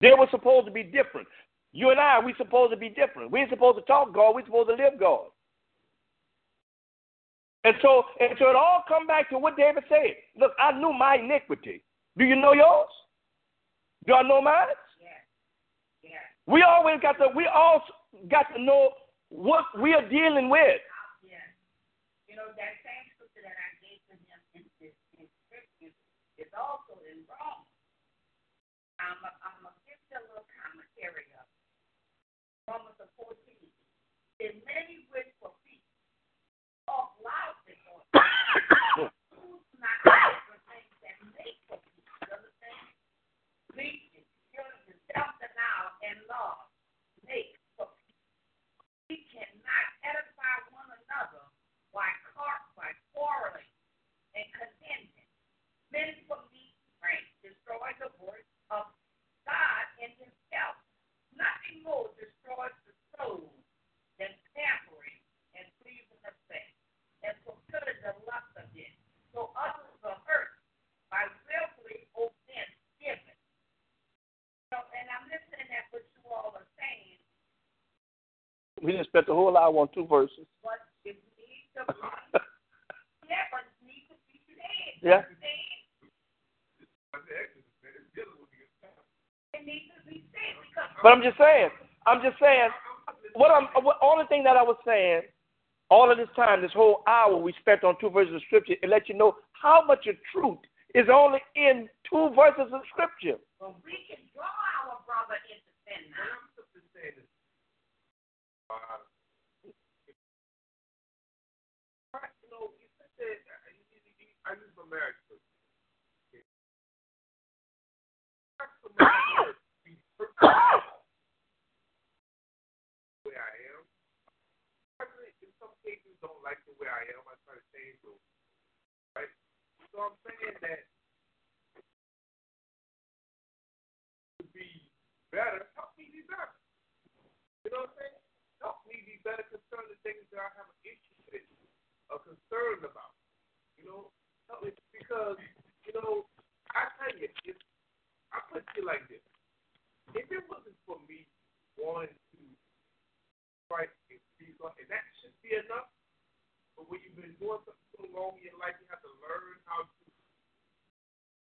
they were supposed to be different. You and I, we're supposed to be different. We're supposed to talk God, we're supposed to live God. And so, and so it all come back to what David said. Look, I knew my iniquity. Do you know yours? Do I know mine? Yes. Yes. We always got to. We all got to know what we are dealing with. Yes. You know, that same scripture that I gave to him in, in, in is also in Romans. I'm going to give you a little commentary of. Romans 14. In many which for peace, talk loudly for who's not the things that make for peace. You understand? Preaching, purity, self-denial, and love make for peace. We cannot edify one another by, car- by quarreling and contending. Men for me pray, destroy the work of God and Himself. Nothing more destroys the soul than tampering and pleasing the flesh, and fulfilling the lust of it. So others are hurt by willfully offense given. So, and I'm listening at what you all are saying, We didn't spend the whole hour on two verses. but it needs to because But I'm just saying. I'm just saying. What I'm. What, only thing that I was saying. All of this time, this whole hour we spent on two verses of scripture, it let you know how much of truth is only in two verses of scripture. Well, we can draw our brother into sin But now. I'm simply saying this. Uh, right, you know, you said that, uh, you- you- you- I use my marriage I am. Some don't like the way I am. I try to change. Right? So I'm saying that to be better, help me be better. You know what I'm saying? Help me be better things that I have an issue with, a concern about. You know, because you know I tell you, I put it like this, if it wasn't for me wanting to fight and that should be enough. But when you've been doing something so long in your life, you have to learn how to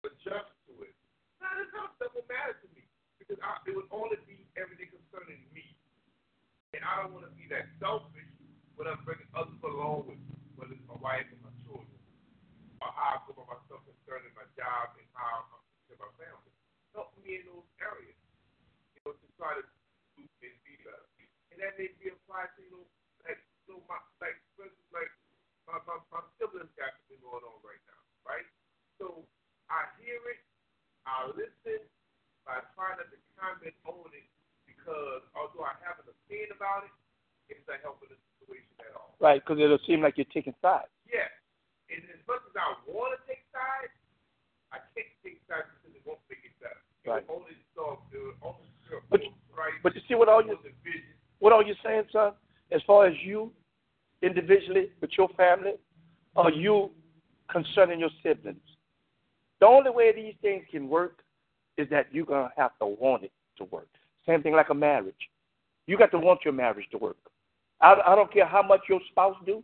adjust to it. Not enough that will matter to me because I, it would only be everything concerning me. And I don't want to be that selfish when I'm bringing others along with me, whether it's my wife how I go about myself concerning my job and how I'm taking my family. Help me in those areas, you know, to try to do and be better. And that may be applied to, you know, like, you know, my, like, for instance, like, my, my, my siblings got something going on right now, right? So I hear it, I listen, but I try not to comment on it because although I have an opinion about it, it's not helping the situation at all. Right, because it'll seem like you're taking sides. Yes. And as much as I want to take sides, I can't take sides because it won't make it better. It Right. will only solve the only But- Christ But you see what all you what are you saying, son? As far as you individually with your family, or you concerning your siblings? The only way these things can work is that you're gonna have to want it to work. Same thing like a marriage. You got to want your marriage to work. I, I don't care how much your spouse do.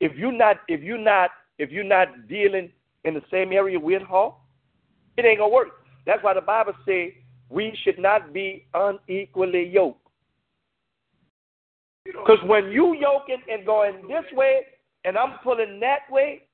If you're not if you're not if you're not dealing in the same area with her, it ain't gonna work. That's why the Bible says we should not be unequally yoked. Because when you yoking and going this way and I'm pulling that way,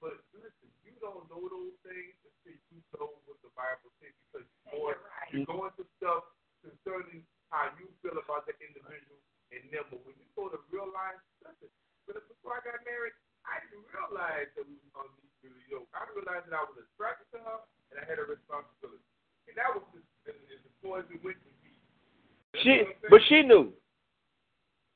but listen, you don't know those things until you know what the Bible says because you're, You're going to stuff concerning how you feel about the individual and them. But when you go to realize, listen, but before I got married, I didn't realize that we was gonna be yoke. I realized that I was attracted to her and I had a responsibility, and that was just as, as far as it went me. She, but she knew.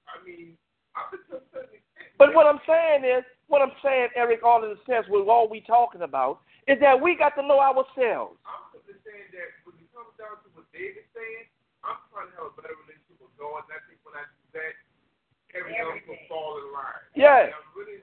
I mean, up until certain. But what I'm saying is, what I'm saying, Eric, all in a sense, with all we talking about, is that we got to know ourselves. I'm simply saying that when it comes down to what David's saying, I'm trying to have a better relationship with God, and I think when I do that, everything else will fall in line. Yes. I'm really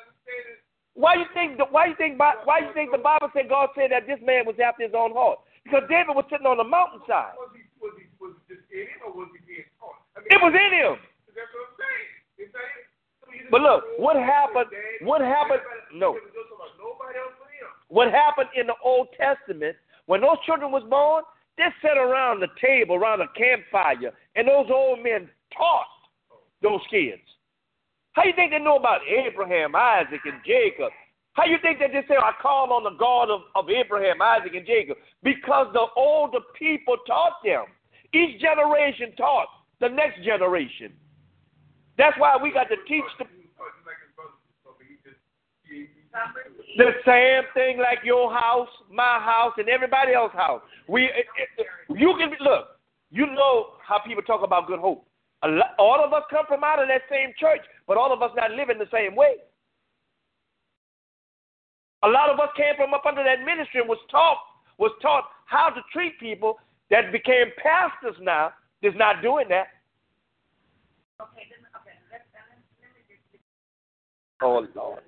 Why you think? Why you think? Why you think the Bible said God said that this man was after his own heart? Because David was sitting on the mountainside. Was he, was he, was just in him, or was he being taught? I mean, it was in him. That's what I'm saying. So but look, what happened? What happened? No. What happened in the Old Testament when those children was born? They sat around the table, around a campfire, and those old men taught those kids. How you think they know about Abraham, Isaac, and Jacob? How you think they just say, I call on the God of, of Abraham, Isaac, and Jacob? Because the older people taught them. Each generation taught the next generation. That's why we got to teach the the same thing like your house, my house, and everybody else's house. We, it, it, you can look. You know how people talk about good hope. All of us come from out of that same church, but all of us not living the same way. A lot of us came from up under that ministry and was taught was taught how to treat people that became pastors now is not doing that. Okay, then, okay. Let, let, just... Oh Lord.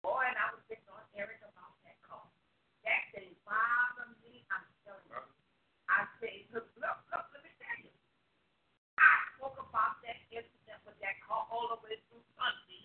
Boy, and I was sitting on Eric about that call. That didn't bother me. I'm telling you. I said, look, look, look, let me tell you. I spoke about that incident with that call all the way through Sunday.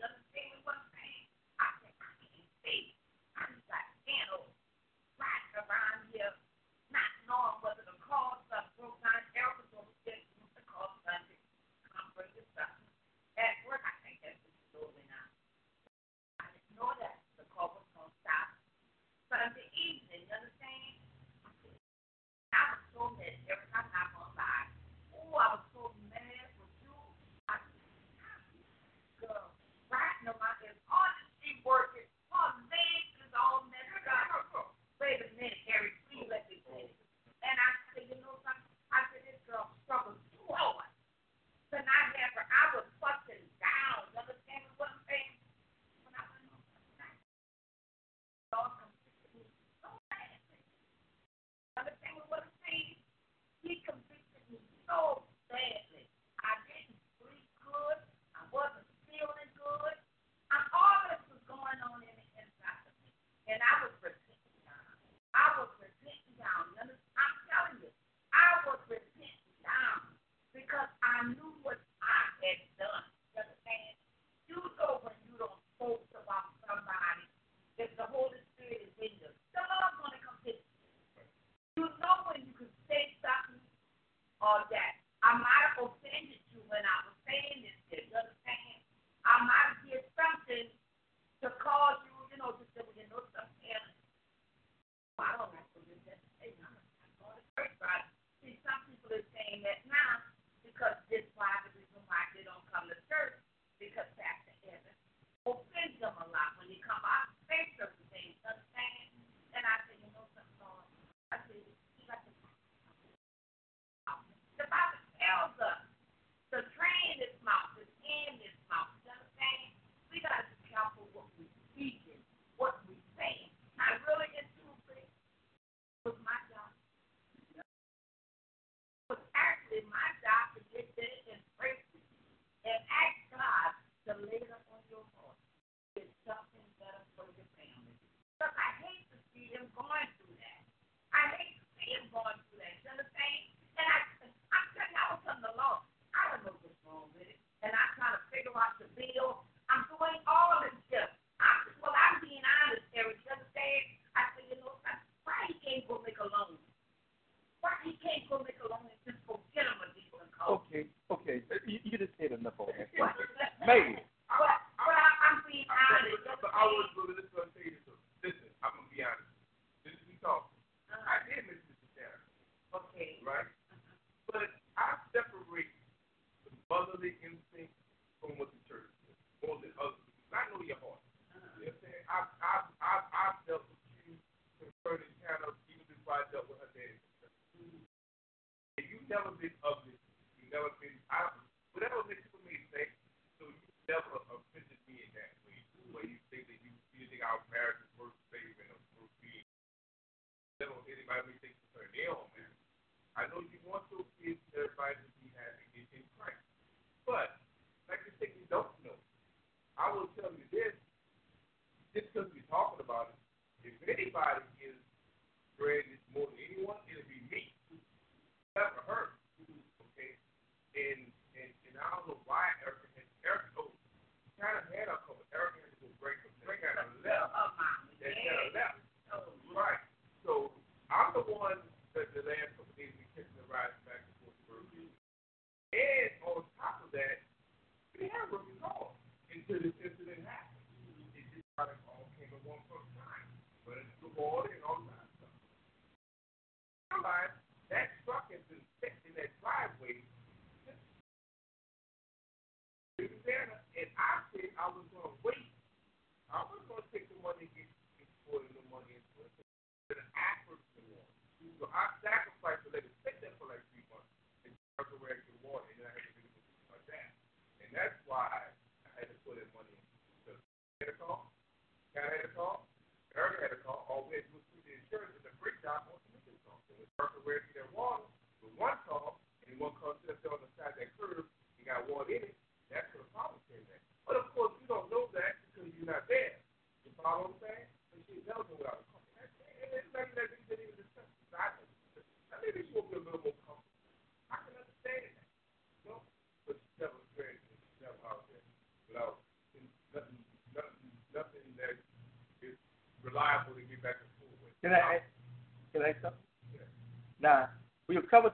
television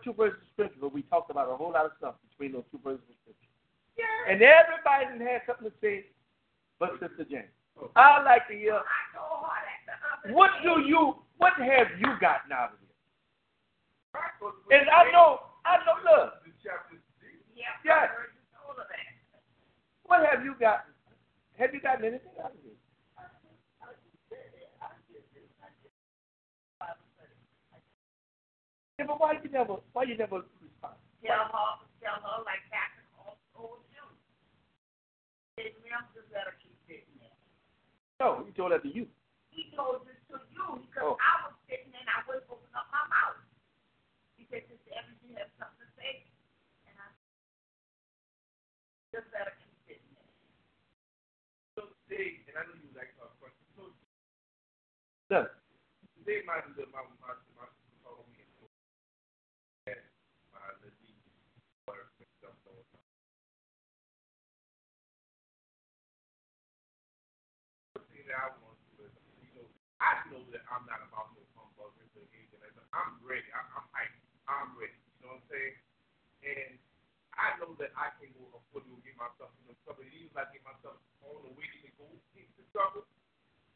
two verses of scripture, but we talked about a whole lot of stuff between those two verses of scripture. Yeah. And everybody had something to say Yeah, but why you never why you never respond? Tell her tell her like Captain Hall told him. His members let her keep sitting there. No, he told that to you. He told this to you because oh. I was sitting and I wasn't open up my mouth. He said, "Does Evans, have something to say. And I just better keep sitting there. So today, and I know you like her question, so today my my my say I but you know, I know that I'm not about no humbugging or anything like that. I'm ready. I, I'm hyped. I'm ready. You know what I'm saying? And I know that I can go afford to get myself in the trouble. Even if I get myself on the way to go into trouble,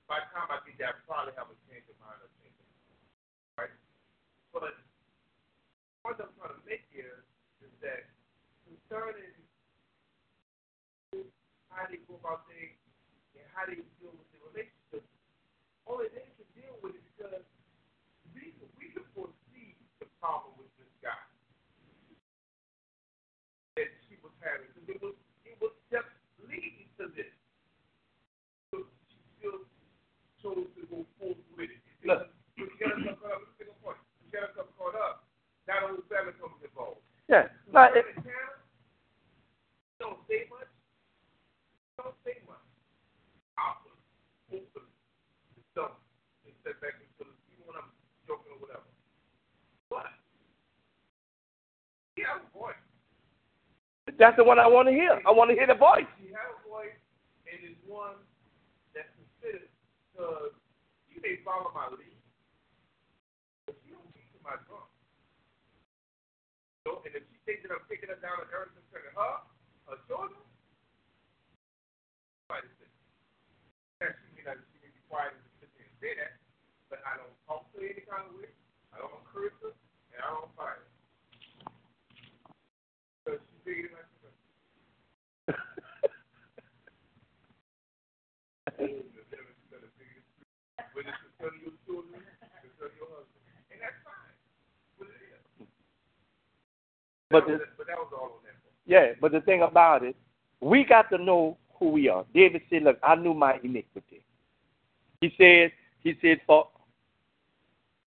by the time I get there, I probably have a change of mind or change of mind. Right? But what I'm trying to make here is that concerning how they go about things and how they deal with only they can deal with it because we, we can foresee the problem with this guy that she was having because it was it was just leading to this. So she still chose to go forth with it. Look. You can't caught up. Look at the point. You can't caught up. Not only family comes involved. Yeah. But it, That's the one I want to hear. I want to hear the voice. You has a voice, and it's one that's considered because you may follow my lead, but you don't lead to my drum. So, and if she thinks that I'm taking her down to earth concerning her, her children, somebody said, that she may not she may be quiet and sit there and say that, but I don't talk to any kind of way. I don't encourage her, and I don't fight. But that, was, the, but that was all on that yeah, but the thing about it, we got to know who we are. David said, "Look, I knew my iniquity." He said, "He said for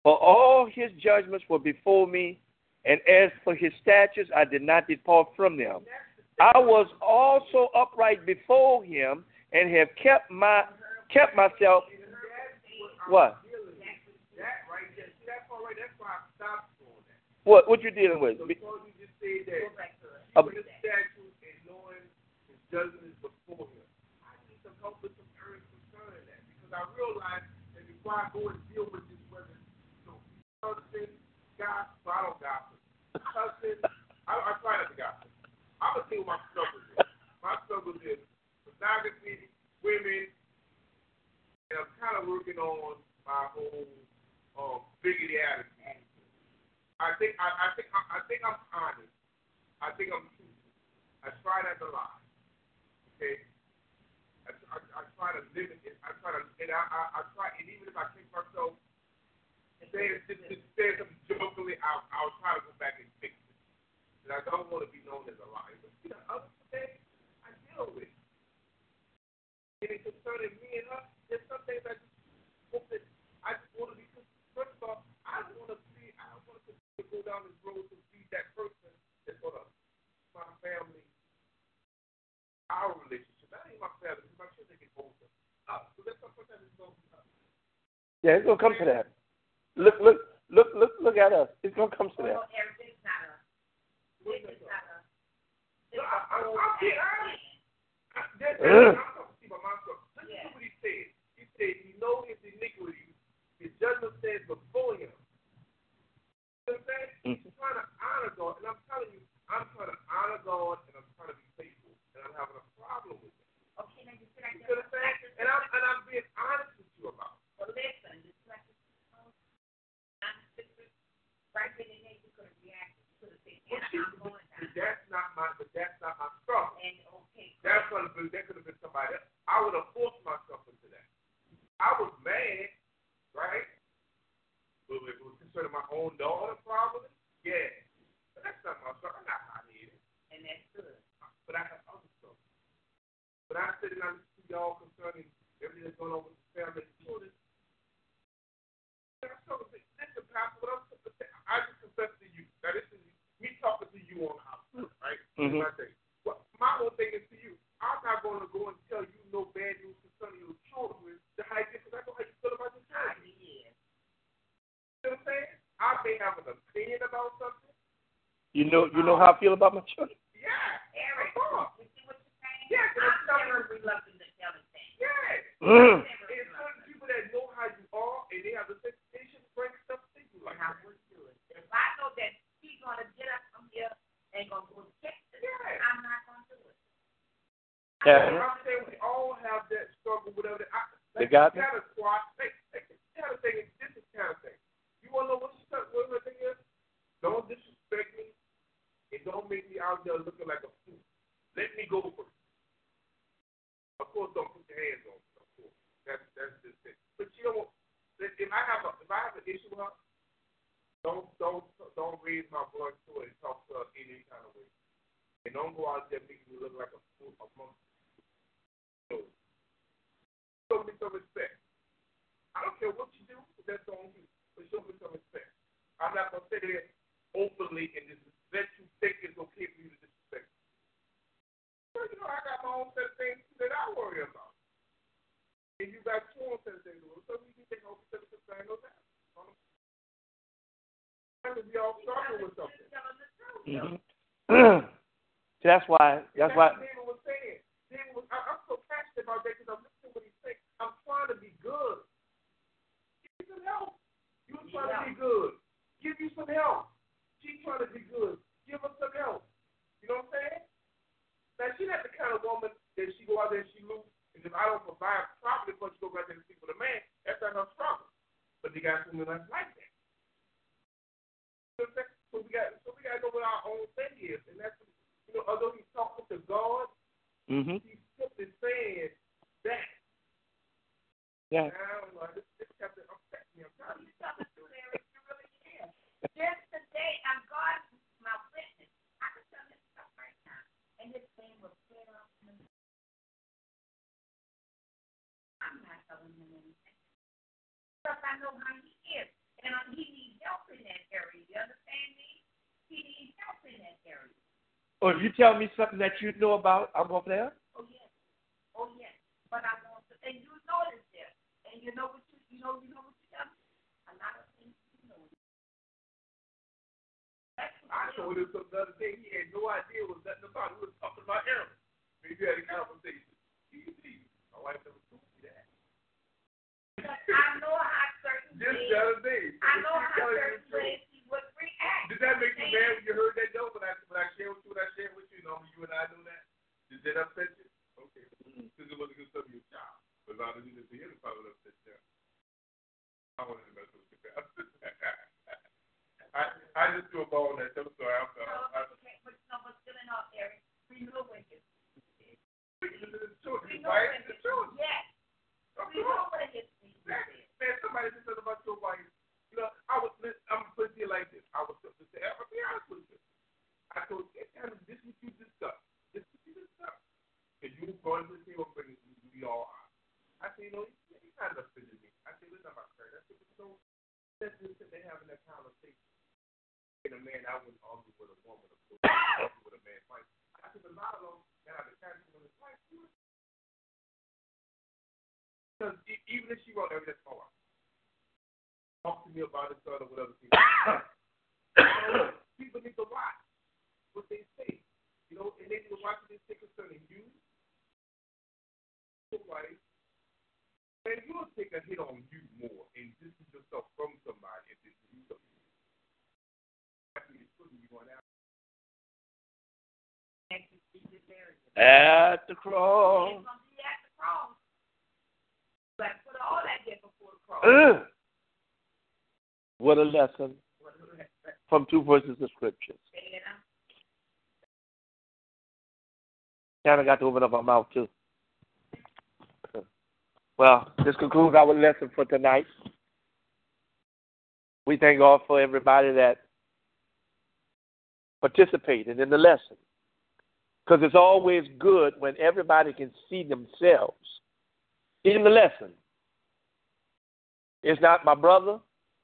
for all his judgments were before me, and as for his statutes, I did not depart from them. I was also upright before him, and have kept my kept myself." What? That right there, see that part right, that's why I stopped doing that. What? What you dealing with? Said that Uh, keeping the statute and knowing his judgment is before him. I need some help with some areas concerning that because I realize that before I go and deal with this, whether you know, husband, gossip, I don't gossip. Husband, I, I try not to gossip. I'm gonna you what my struggle is. My struggle is pornography, women, and I'm kind of working on my whole um, bigoted attitude. I think I, I think I, I think I'm honest. I think I'm truthful. I try not to lie. Okay. I, I, I try to limit it. I try to, and I, I, I try, and even if I catch myself saying saying something jokingly, I'll, I'll try to go back and fix it. And I don't want to be known as a liar. But you know, other things I deal with. And it concerning me and her, there's some things I just hope that I just want to be. First of all, I don't want to be. I don't want to continue to go down this road to be that person that's gonna my family, our relationship. That ain't my family. because My children get older. Uh, so that's something that is going to Yeah, it's gonna come to that. Look, look, look, look, look at us. It's gonna come to that. Well, everything's not a. It's not a. No, I, I, I'm being honest. I, that, that, Ugh. I'm talking to you about myself. Listen to what he said. He said, "He know his iniquity. His judgment stands before him." Know I'm trying to honor God, and I'm telling you, I'm trying to honor God, and I'm trying to be faithful, and I'm having a problem with it. Okay, now you sit right You there. know what I'm saying? And I'm and I'm being honest with you about. it. Well, listen, this like I'm. Right then and there, you could have reacted. You could have said, "Yeah, see, I'm but, going but that's not my, but that's not my struggle. And okay, That's gonna be that could have been somebody else. I would have forced myself into that. I was mad, right? But it was concerning my own daughter, probably. Yeah. But that's not my struggle. I'm not hot headed. and that's good. But I have other stuff. But I said and I listen to y'all concerning everything that's going on with the family and children. And I struggle with listen, Pastor, what I'm I just confess to you. Now this is me talking to you on house, right? Mhm. That's my thing. Well, my whole thing is to you. I'm not going to go and tell you no bad news concerning your children. The how you because I know how you feel about your Ah, children. yeah. You know what I'm saying? I may have an opinion about something. You know, you know how I feel about my children. Yeah. Eric, Of course. you see what you're saying? Yeah, 'cause I'm I'm telling never reluctant to tell the thing. Yeah. Mm. And certain people that know how you are and they have the sensation bring stuff to you like And I that. would do it. If I know that he's gonna get up from here and gonna go check this, Yeah. I'm not gonna do it. Yeah. I'm saying we all have that struggle, whatever. That, I, They like got this kind of squat. Like, like this kind of thing. is- This is kind of thing. You want to know what the what the thing is? Don't disrespect me, and don't make me out there looking like a fool. Let me go first. Of course, don't put your hands on me. Of course, that's that's just it. But you know what? If if I have a if I have an issue with her, don't don't don't raise my voice to her and talk to her any kind of way. And don't go out there making me look like a fool among so, show me some respect. I don't care what you do, that's on you. But show me some respect. I'm not gonna sit there openly and just let you think it's okay for you to disrespect. me. Well, you know, I got my own set of things that I worry about. And you got your own set of things to worry about. So we need to take over set of things on that. Sometimes we all struggle with something. Mhm. See, that's why. That's why. what David was saying. David was, I, I'm so passionate about that because I'm listening to what he's saying. I'm trying to be good. Give me some help. You trying to be good. Give you some help. She's trying to be good. give her some help. You know what I'm saying? Now she's not the kind of woman that she go out there and she lose, and if I don't provide properly for her, she go out there and sleep with a man. That's not her struggle. But they got women that's like that. You know what I'm saying? So we got, so we got to know what our own thing is, and that's, you know, although he's talking to God, Mm-hmm. he's simply saying that. Yeah. Now, I don't know, this, this chapter upset me. I'm telling you. You tell the truth, Eric. You really can. Just today, I'm God, my witness. I can tell this stuff right now. And this thing was clear up in the I'm not telling him anything. Because I know how he is. And um, he needs help in that area. You understand me? He needs help in that area. Or if you tell me something that you know about, I'm over there. Oh yes. Oh yes. But I want to and you notice this. And you know what you you know you know what you tell me? A lot of things you know. That's what I it told is. him something the other day. He had no idea what nothing about. it. We were talking about Aaron. Maybe we had a conversation. Easy. My wife never told me that. Because I know how certain Just things the other day. I know how certain the truth. ways he would react. Did that make you mad when you heard that though? When I when I shared with you, when I shared with you, you know, you and I know that. Did that upset you? Okay. Mm-hmm. Because it wasn't good stuff your child. But as long as you didn't see him, it probably upset you. I wanted to mess with you. I I just threw a ball on that. I'm sorry. I'm sorry. No, I, oh, okay. But no, but still in all Eric, we know what it is. it's the truth, We know right? what It's the is. truth. Yes. Of We course. know what it is. Man, man, somebody just said about your wife. You know, I was. I'm gonna put it like this. I was to I'm gonna be honest with you. I told you, this what you discussed. This is what you discussed. And you going to the table and we all are. I said, you know, you, you kind of offended me. I said, listen, my friend. I said, you know, let's just sit there having that conversation. And a man, I wouldn't argue with a woman, course, argue with a man. Like, I said, a lot of them that I've been to in his life, because even if she wrote everything for talk to me about it, son, or whatever. People, people need to watch what they say, you know, and they need to watch what they say concerning you, your wife, and you'll take a hit on you more and distance yourself from somebody if it's you something. I think it's good you going out. Next is Jesus area. At the It's cross. gonna be at the cross. But put all that there before the cross. Ugh. What a lesson from two verses of scripture. You? Kind of got to open up my mouth too. Well, this concludes our lesson for tonight. We thank God for everybody that participated in the lesson. Because it's always good when everybody can see themselves in the lesson. It's not my brother,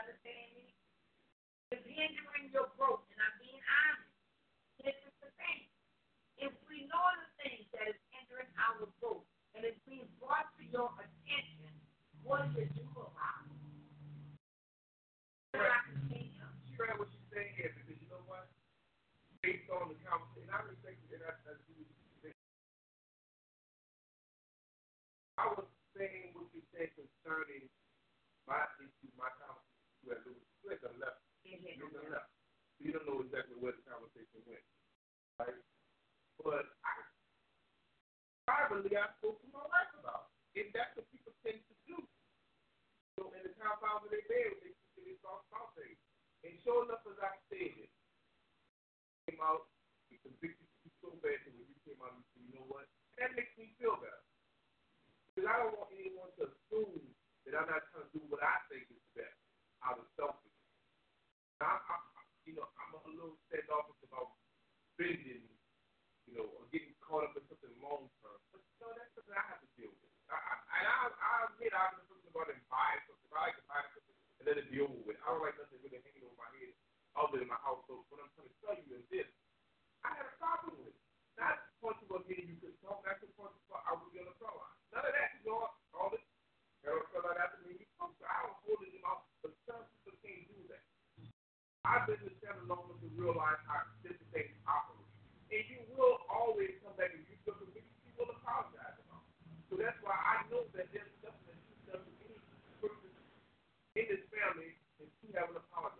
Understand me? It's hindering your growth, and I'm being honest. This is the thing. If we know the things that is hindering our growth, and it's being brought to your attention, what do you do about it? Continue? She read what she's saying here because you know what? Based on the conversation, I respect it. And I, I, I was saying what you said concerning my issue, my conversation. Had Louis Slick on left. You don't know. You don't know exactly where the conversation went, right? But I, privately, I spoke to my wife about it. And that's what people tend to do. So in the compound of their bed, they they start talking. And sure enough, as I said it, came out, he convicted you so bad that when you came out, you said, you know what? That makes me feel better. Because I don't want anyone to assume that I'm not trying to do what I think is out of selfishness. Now, I, I, you know, I'm a little standoffish about bending, you know, or getting caught up in something long term. But you know, that's something I have to deal with. I, I, and I, I admit I've been something about and buy something. I like to buy something and let it be over with. I don't like nothing really hanging over my head other than my household. What I'm trying to tell you is this: I had a problem with it. Not punching about getting you could talk. Not the punching about I was gonna throw out. None of that. You know, all this. Harold fell out after me. He punched. I was holding him up substance can't do that. Our business channel knows to realize how participating operates. And you will always come back and you feel convicted, you will apologize about. So that's why I know that there's something that you done to me in this family and you haven't apologized.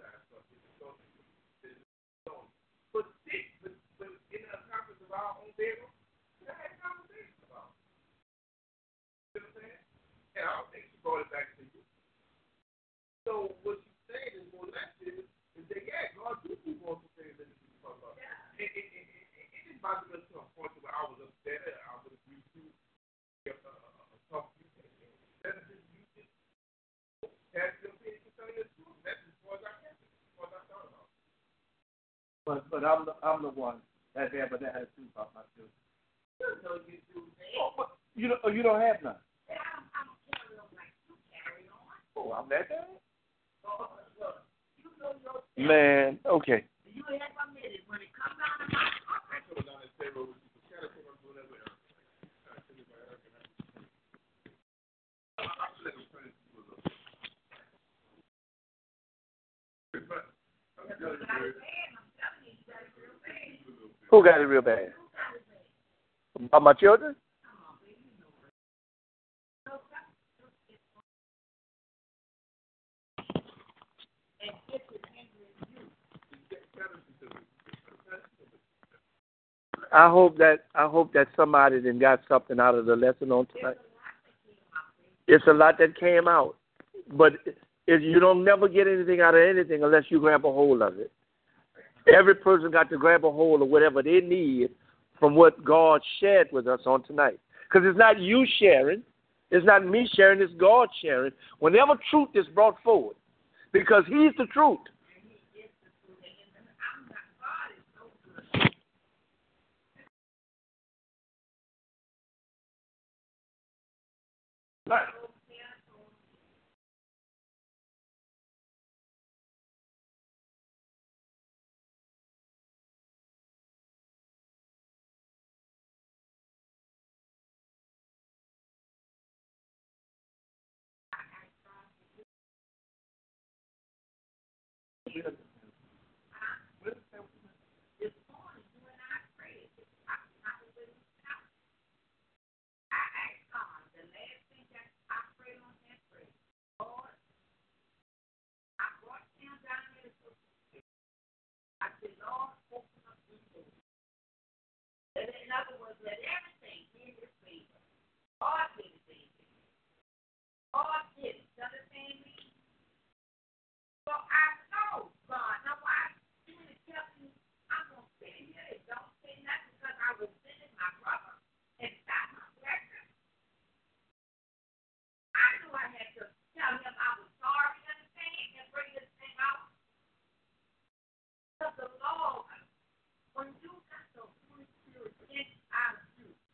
But I'm the I'm the one that had but that has two about my children. You know you do that. Oh, but you don't oh, you don't have none. I'm carry on like you carry on. Oh, I'm that bad. Oh, look, you know your Man, okay. You have a minute when it comes down to my I told her down at Pharaoh, she was kind of coming up doing that with her. I said, "If I ever can have it." I'm just letting her finish. She was up. But, I'm telling you, bad, I'm telling you, you got it real bad. Who got it real bad? About my children? I hope that I hope that somebody then got something out of the lesson on tonight. It's a lot that came out, but if you don't never get anything out of anything unless you grab a hold of it. Every person got to grab a hold of whatever they need from what God shared with us on tonight. Because it's not you sharing, it's not me sharing, it's God sharing. Whenever truth is brought forward, because He's the truth. In other words, let everything be in your favor. God did it, baby. God did it. You understand me? So I know God. Now why you would tell me I'm gonna sit here and don't say nothing because I was sending my brother and got my blessing. I knew I had to tell him I was sorry, you understand, and bring this thing out. Because the Lord, when you got the Holy Spirit inside of you, you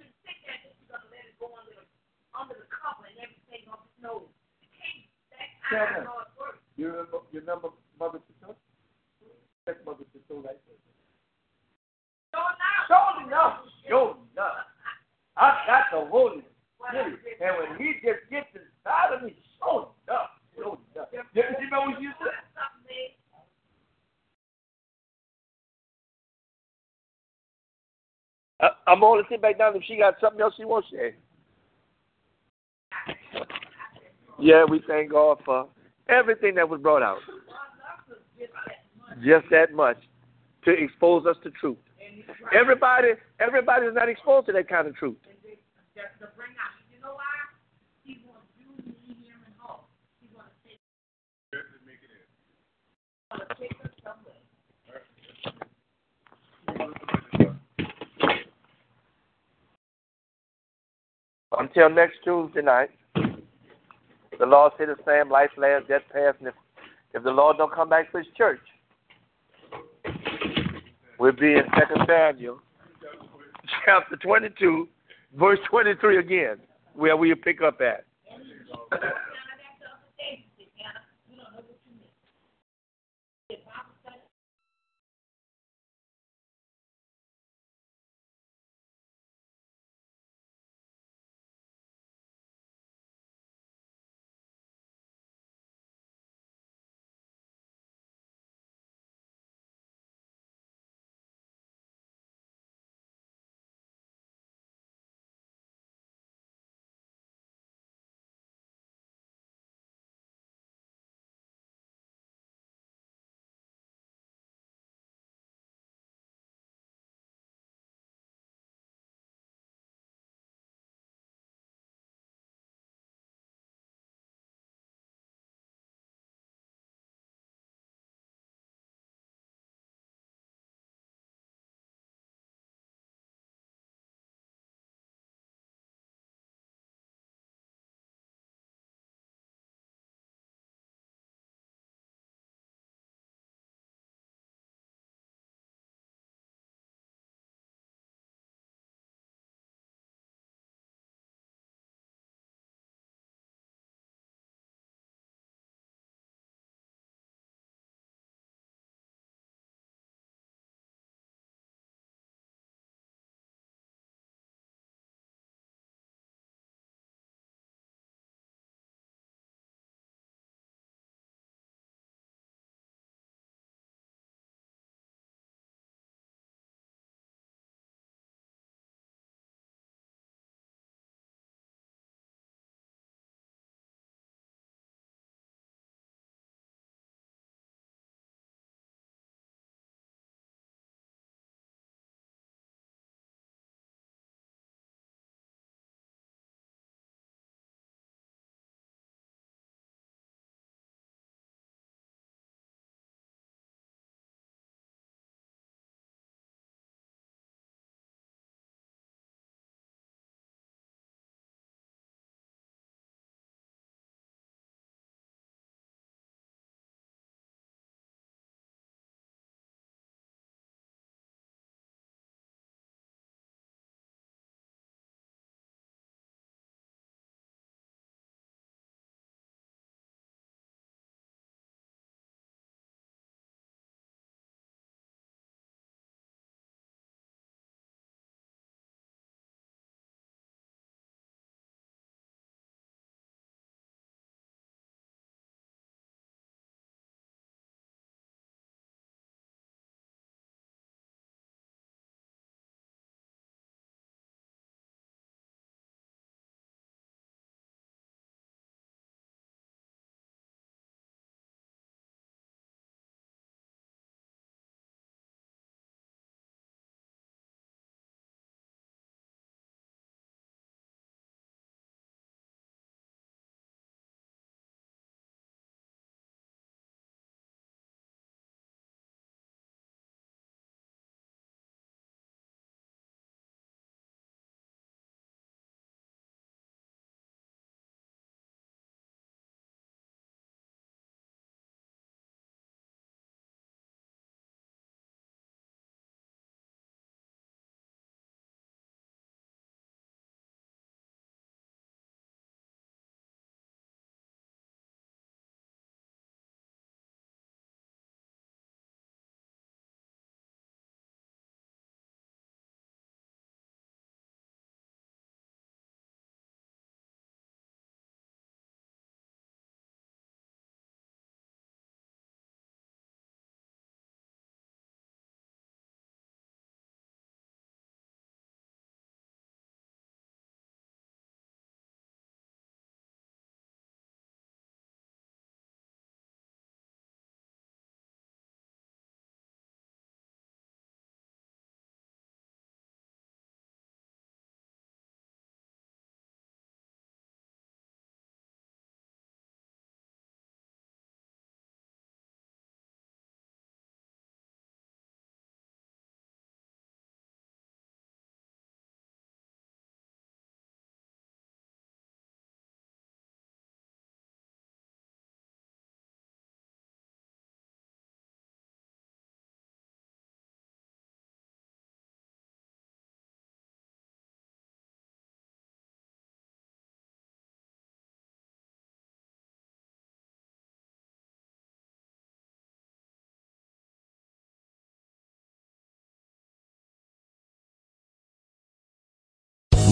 can't sit there and you're gonna let it go under the under the cover and everything on his nose. You can't. That's how Kevin. Works. You remember you remember Mother Sister? Check Mother Sister right there. So now, Sure enough, sure enough. I got the Holy what I Spirit. did- And when he just gets inside of me, sure enough, sure enough. You, you know what you said? I, I'm only sit back down if she got something else she wants to say. Yeah, we thank God for everything that was brought out. Just that much to expose us to truth. Everybody, everybody is not exposed to that kind of truth. Until next Tuesday night, the Lord said the same, life last, death past, and if, if the Lord don't come back for his church, we'll be in Second Samuel, chapter 22, verse 23 again, where we'll pick up at.